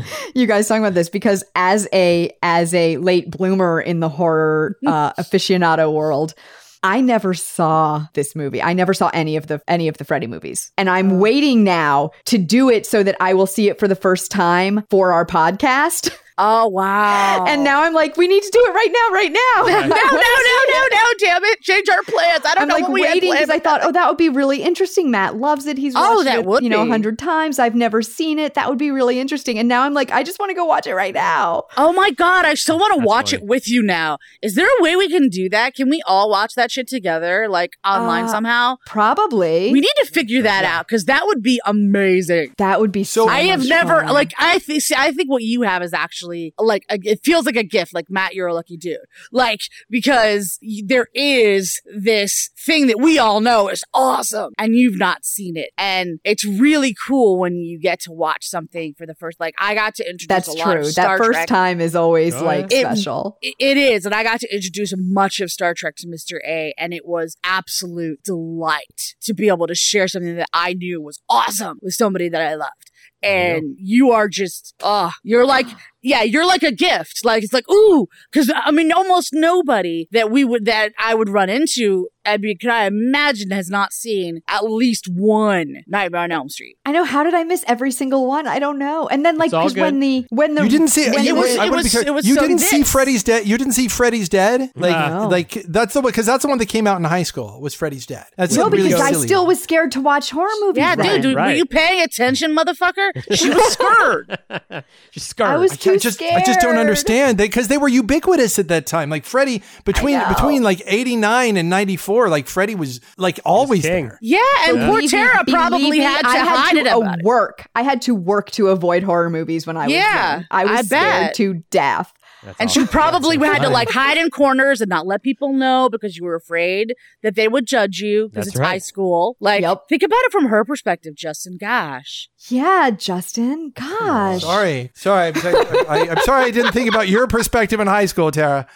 you guys talking about this because as a as a late bloomer in the horror uh, aficionado world, I never saw this movie. I never saw any of the any of the Freddy movies. And I'm oh. waiting now to do it so that I will see it for the first time for our podcast. oh wow! And now I'm like, we need to do it right now, right now. no, no, no, no, no! Damn it! Change our plans. I don't I'm know like what we had waiting because I thought, oh, that would be really interesting. Matt loves it. He's Oh, watched that it, would you know, a hundred times. I've never seen it. That would be really interesting. And now I'm like, I just want to go watch it right now. Oh my god! I still want to watch funny. it with you now. Is there a way we can do that? Can we all watch that shit together, like online Uh, somehow? Probably We need to figure that out because that would be amazing. that would be so. So- I have never fun. like I think see, I think what you have is actually like a, it feels like a gift. Like Matt, you're a lucky dude. Like because there is this thing that we all know is awesome, and you've not seen it, and it's really cool when you get to watch something for the first. Like I got to introduce. That's a lot true. Of Star That first Trek. time is always Oh, like yeah. It- special. It- it is, and I got to introduce much of Star Trek to Mr. A, and it was absolute delight to be able to share something that I knew was awesome with somebody that I loved. And you are just, oh, you're like, yeah, you're like a gift. Like it's like, ooh, because I mean, almost nobody that we would that I would run into. I mean, can I imagine has not seen at least one Nightmare on Elm Street? I know. How did I miss every single one? I don't know. And then like because when the when the you didn't see when you, it was- it was- it was you so didn't see. Freddy's dead. You didn't see Freddy's dead. Like No. like that's the one because that's the one that came out in high school was Freddy's dead. That's no, really because I silly. still was scared to watch horror movies. Yeah, then. dude, dude, were you paying attention, motherfucker? She was scared. She's scared. I was I too can't just I just don't scared. understand because they were ubiquitous at that time. Like Freddy between between like 89 and 94 like Freddie was like always king. there. Yeah, and poor Tara probably me, had to I had hide to it about it. work. I had to work to avoid horror movies when I was Yeah, young. I was I scared bet. to death. That's And awesome. she probably That's had to like hide in corners and not let people know because you were afraid that they would judge you because That's it's right. high school. Like, Yep. think about it from her perspective, Justin. Gosh. Yeah, Justin. Gosh. Sorry. Sorry. I'm sorry. I, I'm sorry I didn't think about your perspective in high school, Tara.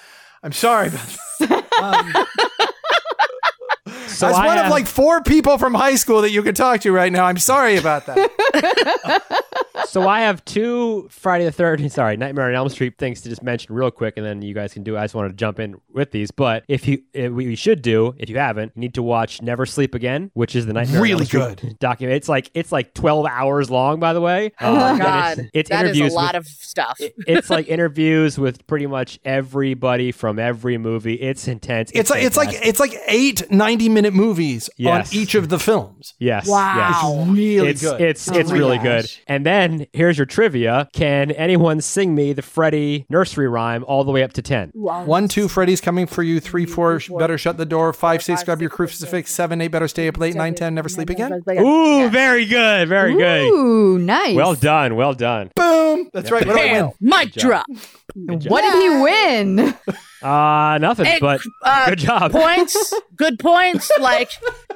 I'm sorry about that. Um, So As I one of like four people from high school that you could talk to right now, I'm sorry about that. so I have two Friday the Thirteenth, sorry, Nightmare on Elm Street things to just mention real quick, and then you guys can do. I just wanted to jump in with these, but if you, if we we should do, if you haven't, you need to watch Never Sleep Again, which is the Nightmare on Elm Really Street good. document. It's like it's like twelve hours long, by the way. Oh my Um, god, It's, it's that is interviews a lot with, of stuff. it- it's like interviews with pretty much everybody from every movie. It's intense. It's like it's like fantastic. it's like eight 90 minute movies Yes. on each of the films. yes, Wow. yes. Really it's good. it's Oh it's really gosh. good. And then here's your trivia: Can anyone sing me the Freddy nursery rhyme all the way up to ten? One, two, Freddy's coming for you. Three, four, better shut the door. Five, six, grab your crucifix. Seven, eight, better stay up late. Nine, ten, never sleep again. Ooh, very good, very good. Ooh, nice. Well done, well done. Boom. That's right. What do I win? Bam, mic drop. What did he win? Uh nothing, Hey, but uh, good job. points, good points. Like,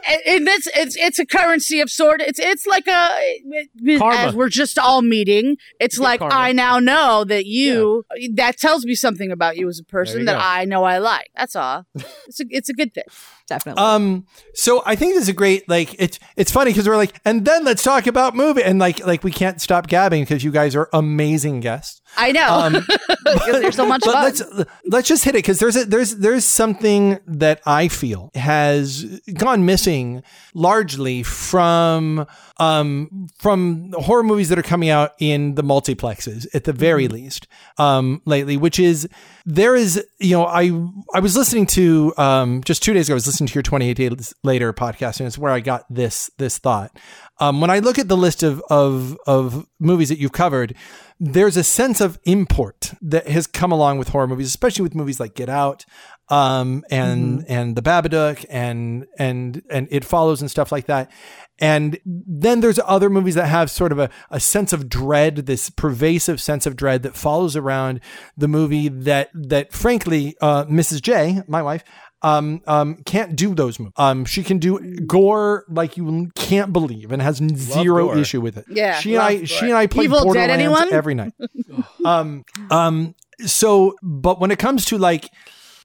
and- and it's it's it's a currency of sort. It's it's like a Karma. as we're just all meeting. It's Good like karma. I now know that you. That tells me something about you as a person that go. I know I like. That's all. It's a it's a good thing. Definitely. Um, so I think this is a great like it's it's funny because we're like, and then let's talk about movie, and like like we can't stop gabbing because you guys are amazing guests. I know. Um, there's so much let's let's just hit it because there's a, there's there's something that I feel has gone missing largely from um from horror movies that are coming out in the multiplexes at the very least um lately which is there is you know I I was listening to um just 2 days ago I was listening to your 28 days later podcast and it's where I got this this thought. Um when I look at the list of of of movies that you've covered there's a sense of import that has come along with horror movies, especially with movies like Get Out, um, and and The Babadook, and and and It Follows, and stuff like that. And then there's other movies that have sort of a, a sense of dread, this pervasive sense of dread that follows around the movie that that frankly, uh, Mrs. J, my wife, um, um, can't do those movies. Um, she can do gore like you can't believe and has zero gore. issue with it. Yeah, she and I, love she and I play Evil Dead, Borderlands anyone? every night. um, um, so, but when it comes to like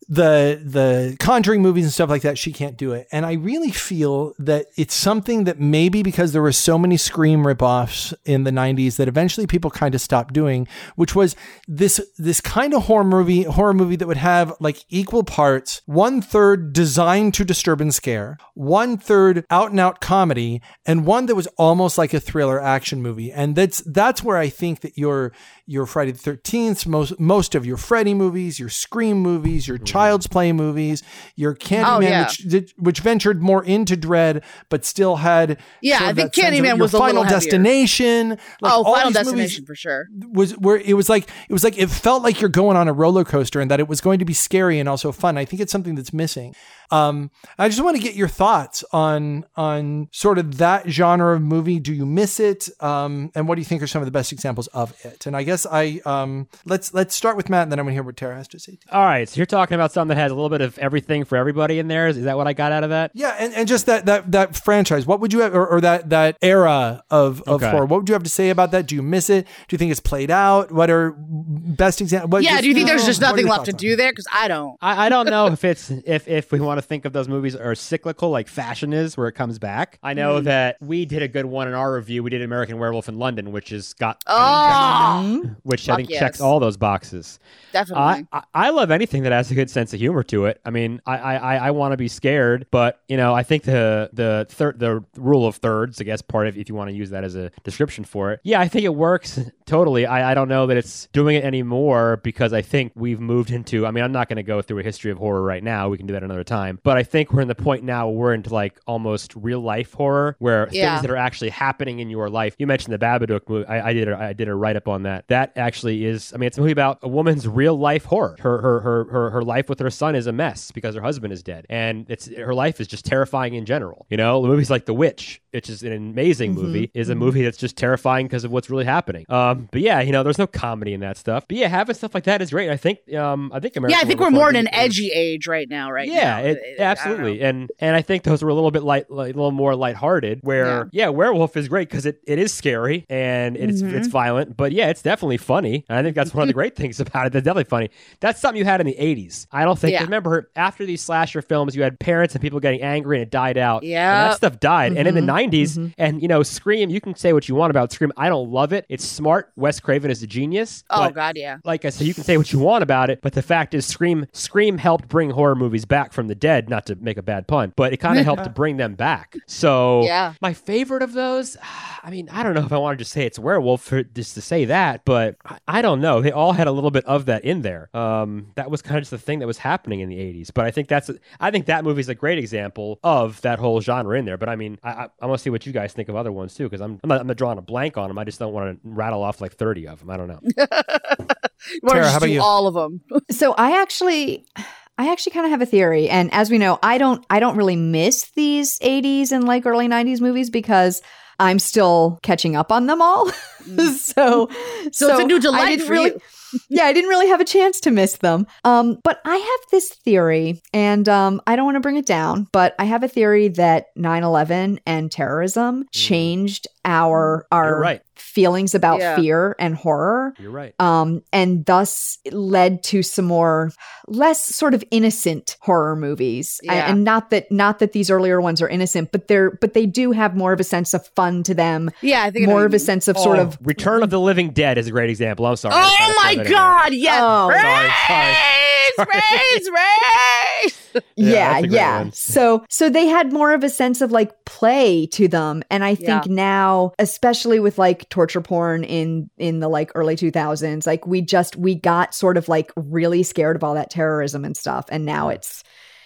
the the conjuring movies and stuff like that she can't do it. And i really feel that it's something that maybe because there were so many scream ripoffs in the 90s that eventually people kind of stopped doing which was this this kind of horror movie horror movie that would have like equal parts one third designed to disturb and scare one third out and out comedy and one that was almost like a thriller action movie. And that's that's where i think that your your friday the 13th most most of your freddy movies your scream movies your mm-hmm. child's play movies your candyman Oh, yeah. which which ventured more into dread but still had Yeah, sort I think sense of. Candyman was a final destination like oh, Final Destination for sure. was where it was like it was like it felt like you're going on a roller coaster and that it was going to be scary and also fun. I think it's something that's missing. Um, I just want to get your thoughts on on sort of that genre of movie. Do you miss it? Um, and what do you think are some of the best examples of it? And I guess I um, let's let's start with Matt, and then I'm going to hear what Tara has to say. All right, so you're talking about something that has a little bit of everything for everybody in there. Is, is that what I got out of that? Yeah, and, and just that that that franchise. What would you have, or, or that that era of of Okay. horror? What would you have to say about that? Do you miss it? Do you think it's played out? What are best examples? Yeah, do you think there's just nothing left to thoughts on do there? Because I don't. I, I don't know if it's if if we want to think of those movies are cyclical like fashion is where it comes back. I know mm. that we did a good one in our review. We did American Werewolf in London, which has got Oh, mm-hmm. which I think yes. checks all those boxes. definitely. I, I I love anything that has a good sense of humor to it. I mean, I I, I, I want to be scared, but you know, I think the the third the rule of thirds, I guess, part of if you want to use that as a description for it. Yeah, I think it works totally. I, I don't know that it's doing it anymore because I think we've moved into. I mean, I'm not going to go through a history of horror right now. We can do that another time. But I think we're in the point now where we're into like almost real life horror where Yeah. things that are actually happening in your life. You mentioned the Babadook movie. I, I did a, I did a write up on that. That actually is. I mean, it's a movie about a woman's real life horror. Her her her her her life with her son is a mess because her husband is dead, and it's her life is just terrifying in general. You know, the movies like The Witch, which is an amazing movie, is a movie that's just terrifying because of what's really happening. Um, but yeah, you know, there's no comedy in that stuff. But yeah, having stuff like that is great. I think um, I think American yeah, I think we're more in in an edgy age right now. Right yeah, now. It, it, I don't absolutely, and and I think those were a little bit light, like, a little more lighthearted. Where yeah, werewolf is great because it, it is scary and it's Mm-hmm. it's violent, but yeah, it's definitely funny. And I think that's one of the great things about it. That's definitely funny. That's something you had in the '80s. I don't think. Yeah. Remember, after these slasher films, you had parents and people getting angry, and it died out. Yeah. that stuff died. And in the Mhm, '90s, and you know, Scream. You can say what you want about Scream. I don't love it. It's smart. Wes Craven is a genius. Oh but God, yeah. like I said, you can say what you want about it, but the fact is, Scream Scream helped bring horror movies back from the dead. Not to make a bad pun, but it kind of helped to bring them back. So, Yeah. my favorite of those, I mean, I don't know if I want to just say it's werewolf for just to say that, but I, I don't know. They all had a little bit of that in there. Um, that was kind of just the thing that was happening in the '80s. But I think that's, I think that movie's a great example of that whole genre in there. But I mean, I, I, I want to see what you guys think of other ones too, because I'm, I'm not, I'm not drawing a blank on them. I just don't want to rattle off like 30 of them. I don't know. Tara, how about do you? all of them? So I actually I actually kind of have a theory and as we know, I don't I don't really miss these 80s and like early 90s movies because I'm still catching up on them all. so, So, it's a new delight for really you. yeah, I didn't really have a chance to miss them. Um, but I have this theory, and um, I don't want to bring it down, but I have a theory that 9-11 and terrorism changed our our right. feelings about Yeah. fear and horror You're right. um, and thus led to some more less sort of innocent horror movies. Yeah. And, not that not that these earlier ones are innocent, but they're but they do have more of a sense of fun to them, Yeah, I think I know more of a sense of sort Oh, of Return of the Living Dead is a great example. I'm sorry. I was trying Oh my throw that. God! Yes, Oh. Sorry, sorry. raise, raise, raise. Yeah, yeah, that's a great yeah. So so they had more of a sense of like play to them, and I think Yeah. now, especially with like torture porn in in the like early two thousands, like we just we got sort of like really scared of all that terrorism and stuff, and now it's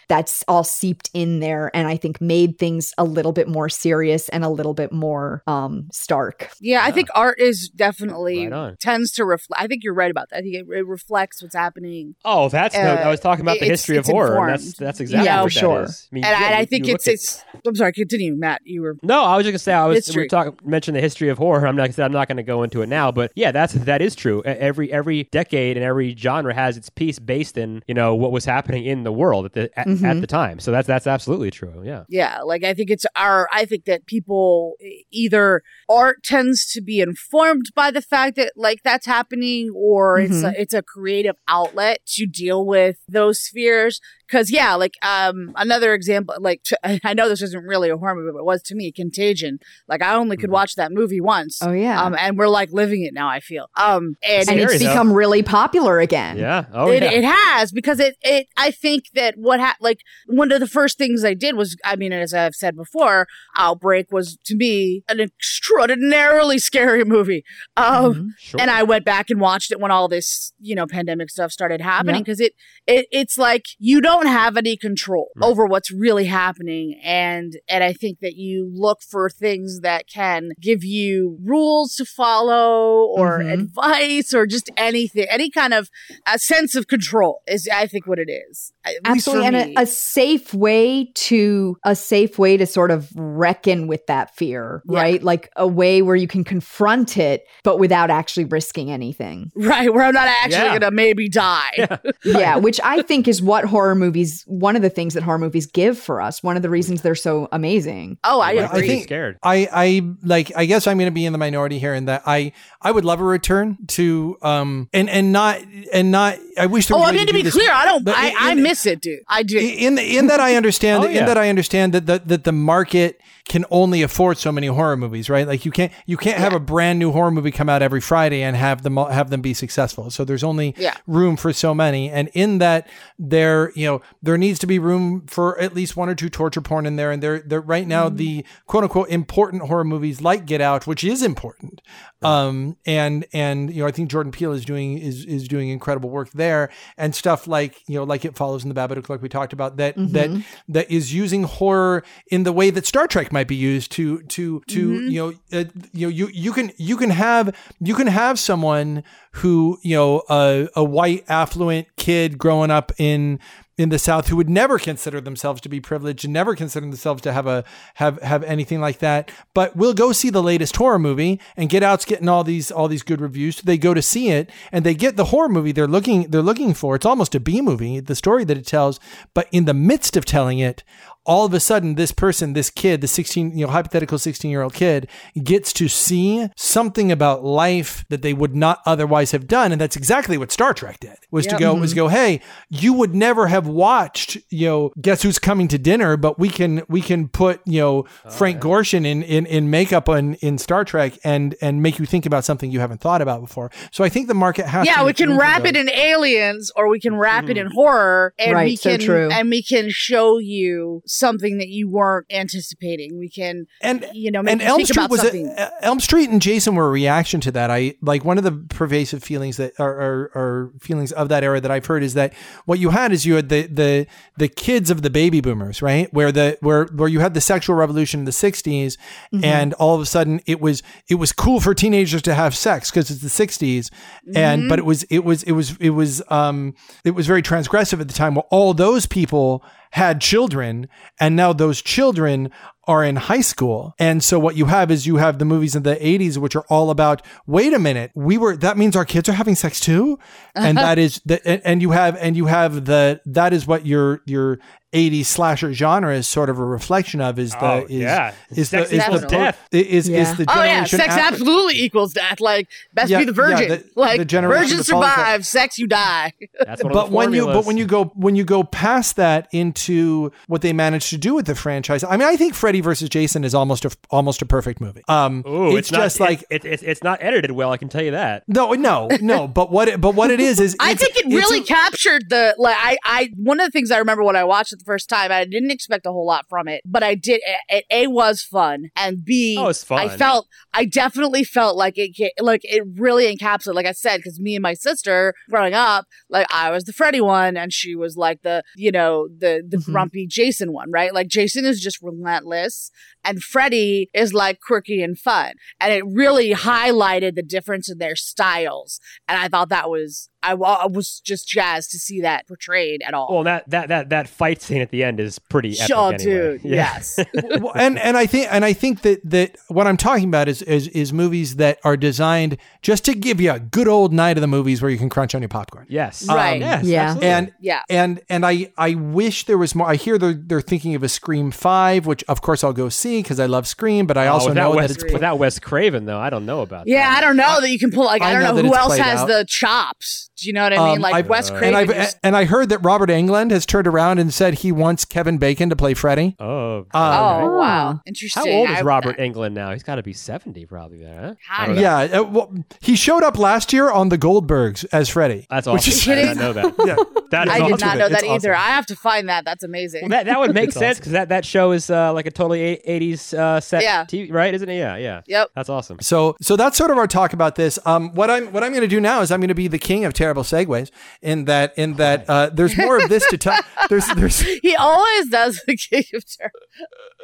that's all seeped in there, and I think made things a little bit more serious and a little bit more um stark. Yeah, I think art is definitely Right tends to reflect. I think you're right about that. I think it, it reflects what's happening. Oh, that's no. I Uh, was talking about the it's- history of it's horror. And informed. that's that's exactly Yeah, what for sure. is. I mean, And, I, yeah, and I think it's at- it's. I'm sorry. Continue, Matt. You were. No, I was just gonna say I was we History. were talking mention the history of horror. I'm not like I said I'm not gonna go into it now, but yeah, that's that is true. Every every decade and every genre has its piece based in you know what was happening in the world at the at, at Mhm. the time. So that's that's absolutely true. Yeah. Yeah, like I think it's our. I think that people either art tends to be informed by the fact that like that's happening, or it's Mhm. a, it's a creative outlet to deal with those fears. Because yeah, like um another example, like t- I know this isn't really a horror movie, but it was to me Contagion. Like I only could Mhm. watch that movie once. Oh yeah, Um, and we're like living it now. I feel. Um, and, and scary, it's though. become really popular again. Yeah. Oh it, yeah. it has because it it I think that what ha- like one of the first things I did was I mean as I've said before, Outbreak was to me an extraordinarily scary movie. Um Mhm. sure. and I went back and watched it when all this, you know, pandemic stuff started happening Yeah. because it, it it's like you don't have any control Right. over what's really happening and and I think that you look for things that can give you rules to follow or Mhm. advice or just anything any kind of a sense of control is I think what it is. At least for absolutely and a, a safe way to a safe way to sort of reckon with that fear Yeah. right like a way where you can confront it but without actually risking anything right where I'm not actually Yeah. going to maybe die. Yeah. yeah which i think is what horror movies one of the things that horror movies give for us one of the reasons they're so amazing Oh, I Right. I agree. think- scared. I, I like I guess I'm going to be in the minority here in that I I would love a return to um and and not and not I wish there Oh, was a I mean to do be this- clear, I don't. but I, in- I in- miss it, dude. I do. in the, in that I understand Oh, that yeah. in that I understand that the, that the market can only afford so many horror movies, right? Like you can't you can't have a brand new horror movie come out every Friday and have them have them be successful. So there's only Yeah. room for so many, and in that there you know there needs to be room for at least one or two torture porn in there. And there there right now Mm-hmm. the quote unquote important horror movies like Get Out, which is important, um and and you know I think Jordan Peele is doing is is doing incredible work there, and stuff like you know like It Follows in the Babadook, like we talked about that that that is using horror in the way that Star Trek might be used to to to Mm-hmm. you know uh, you know you you can you can have you can have someone who you know a, a white affluent kid growing up in in the South who would never consider themselves to be privileged and never consider themselves to have a have have anything like that, but we'll go see the latest horror movie and Get Out's getting all these all these good reviews. So they go to see it and they get the horror movie they're looking they're looking for. It's almost a B movie, the story that it tells, but in the midst of telling it, all of a sudden this person this kid the 16 you know hypothetical 16 year old kid gets to see something about life that they would not otherwise have done. And that's exactly what star trek did was to Yep. go was mm-hmm. go hey you would never have watched you know guess who's coming to dinner but we can we can put you know oh, frank gorshin in in, in makeup on in star trek and and make you think about something you haven't thought about before. So i think the market has yeah, to we can wrap it in aliens or we can wrap it in mm-hmm. horror and Right, we so can true. and we can show you something that you weren't anticipating. We can and you know make and Elm Street about was something. a, Elm Street and Jason were a reaction to that. I like one of the pervasive feelings that are, are, are feelings of that era that I've heard is that what you had is you had the the the kids of the baby boomers, right? Where the where where you had the sexual revolution in the 60s and all of a sudden it was it was cool for teenagers to have sex because it's the 60s and but it was it was it was it was um it was very transgressive at the time. Well, all those people had children and now those children are in high school. And so what you have is you have the movies in the 80s which are all about wait a minute, we were that means our kids are having sex too? And uh-huh. that is the and- and you have and you have the that is what your your 80s slasher genre is sort of a reflection of is the Oh, is yeah. is Sex the is equals the death. is Yeah. is the Oh yeah, sex after- absolutely equals death. Like best Yeah, be the virgin. yeah, the- like the generation virgin that follows that. survives, sex you die. That's one but of the when you but when you go when you go past that into what they managed to do with the franchise, I mean, I think Freddy versus Jason is almost a almost a perfect movie. Um, Ooh, it's, it's, not, just like it, it, it's not edited well. I can tell you that. no, no, no. But what it, but what it is is I think it really a- captured the like I I one of the things I remember when I watched it the first time I didn't expect a whole lot from it but I did it, a was fun and b Oh, it's fun. I felt I definitely felt like it like it really encapsulated like I said because me and my sister growing up like I was the Freddy one and she was like the you know the the Mm-hmm. Mhm. grumpy Jason one right like Jason is just relentless and Freddie is like quirky and fun. And it really highlighted the difference in their styles. And I thought that was I, I was just jazzed to see that portrayed at all. Well, that that that that fight scene at the end is pretty epic. Sure, anyway. dude. Yeah. Yes. Well, and and I think and I think that that what I'm talking about is, is is movies that are designed just to give you a good old night of the movies where you can crunch on your popcorn. Yes. Um, right. Yes, Yeah. absolutely. And yeah. and and I I wish there was more. I hear they're they're thinking of a Scream Five, which of course I'll go see because I love Scream, but I Oh, also know Wes, that it's without Wes Craven though, I don't know about. That. Yeah, that. I don't know that you can pull like I, I don't know know, who else has out. the chops. Do you know what I mean? Um, like I've- Wes Craven. and I've just- and I heard that Robert Englund has turned around and said he wants Kevin Bacon to play Freddy. Oh. oh wow, interesting. How old is I- Robert Englund now? He's got to be seventy, probably. There, huh? I I don't don't know. Yeah, uh, well, he showed up last year on the Goldbergs as Freddy. That's Which is- I didn't know that. Yeah, That is I did awesome. not know It's that either. awesome. I have to find that. That's amazing. Well, that that would make It's sense awesome. because that, that show is uh, like a totally eighties uh, set, Yeah. TV, right? Isn't it? Yeah, yeah. Yep. That's awesome. So, so that's sort of our talk about this. Um, what I'm what I'm going to do now is I'm going to be the king of terrible segues. In that, in that, uh, there's more of this to talk. There's, there's, he always does the King of Terror.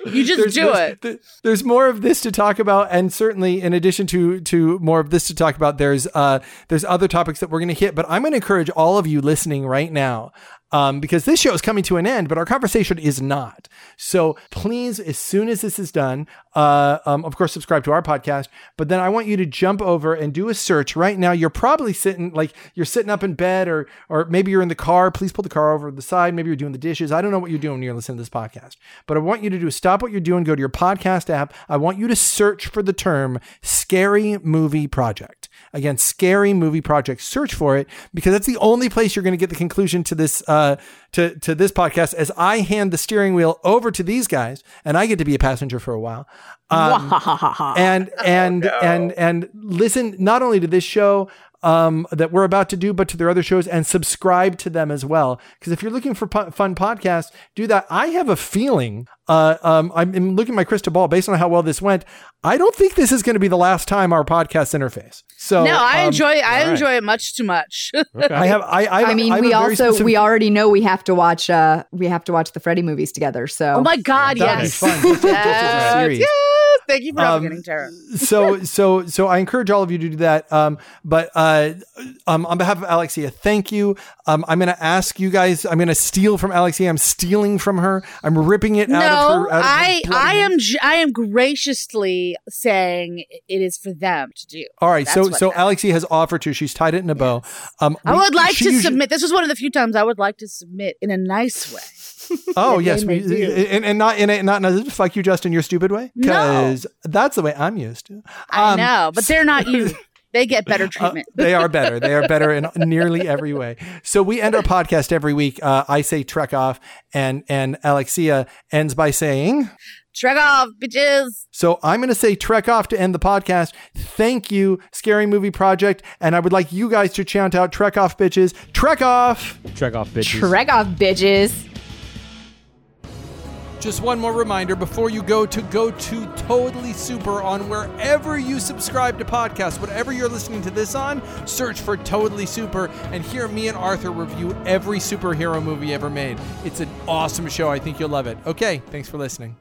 You just there's, do there's, it. th- There's more of this to talk about, and certainly, in addition to to more of this to talk about, there's uh, there's other topics that we're going to hit. But I'm going to encourage all of you listening right now. Um, because this show is coming to an end, but our conversation is not. So please, as soon as this is done, uh, um, of course, subscribe to our podcast. But then I want you to jump over and do a search right now. You're probably sitting like you're sitting up in bed, or or maybe you're in the car. Please pull the car over to the side. Maybe you're doing the dishes. I don't know what you're doing when you're listening to this podcast. But I want you to do stop what you're doing, go to your podcast app. I want you to search for the term "scary movie project." Again, scary movie project. Search for it because that's the only place you're going to get the conclusion to this uh, to to this podcast. As I hand the steering wheel over to these guys, and I get to be a passenger for a while. Um, and and and and listen not only to this show um, that we're about to do, but to their other shows and subscribe to them as well. Because if you're looking for po- fun podcasts, do that. I have a feeling. Uh, um, I'm, I'm looking at my crystal ball based on how well this went. I don't think this is going to be the last time our podcast interface. So no, I um, enjoy. I all right. enjoy it much too much. Okay. I have. I. I, I mean, I have we also specific- we already know we have to watch uh we have to watch the Freddy movies together. So oh my god, That'd be yes. fun. Just just as a Yes, series. yes. Thank you for Um, navigating Tara. so so so I encourage all of you to do that. Um, but uh, um, on behalf of Alexia, thank you. Um, I'm going to ask you guys. I'm going to steal from Alexia. I'm stealing from her. I'm ripping it out of No, her. Out of her I bloody I am j- I am graciously saying it is for them to do. All right. So That's what so happened. Alexia has offered to. She's tied it in a bow. Um, I we- would like to usually- submit. This was one of the few times I would like to submit in a nice way. Oh yes, we, and, and not in a not in a fuck you, Justin, your stupid way. No. Because that's the way I'm used to. I Um, know, but they're not you. They get better Uh, treatment. they are better. They are better in nearly every way. So we end our podcast every week. Uh, I say trek off, and and Alexia ends by saying. Shrug off, bitches. So I'm going to say trek off to end the podcast. Thank you, Scary Movie Project, and I would like you guys to chant out trek off, bitches. Trek off. Trek off bitches. Trek off, bitches. Just one more reminder before you go to go to Totally Super on wherever you subscribe to podcasts, whatever you're listening to this on, search for Totally Super and hear me and Arthur review every superhero movie ever made. It's an awesome show. I think you'll love it. Okay, thanks for listening.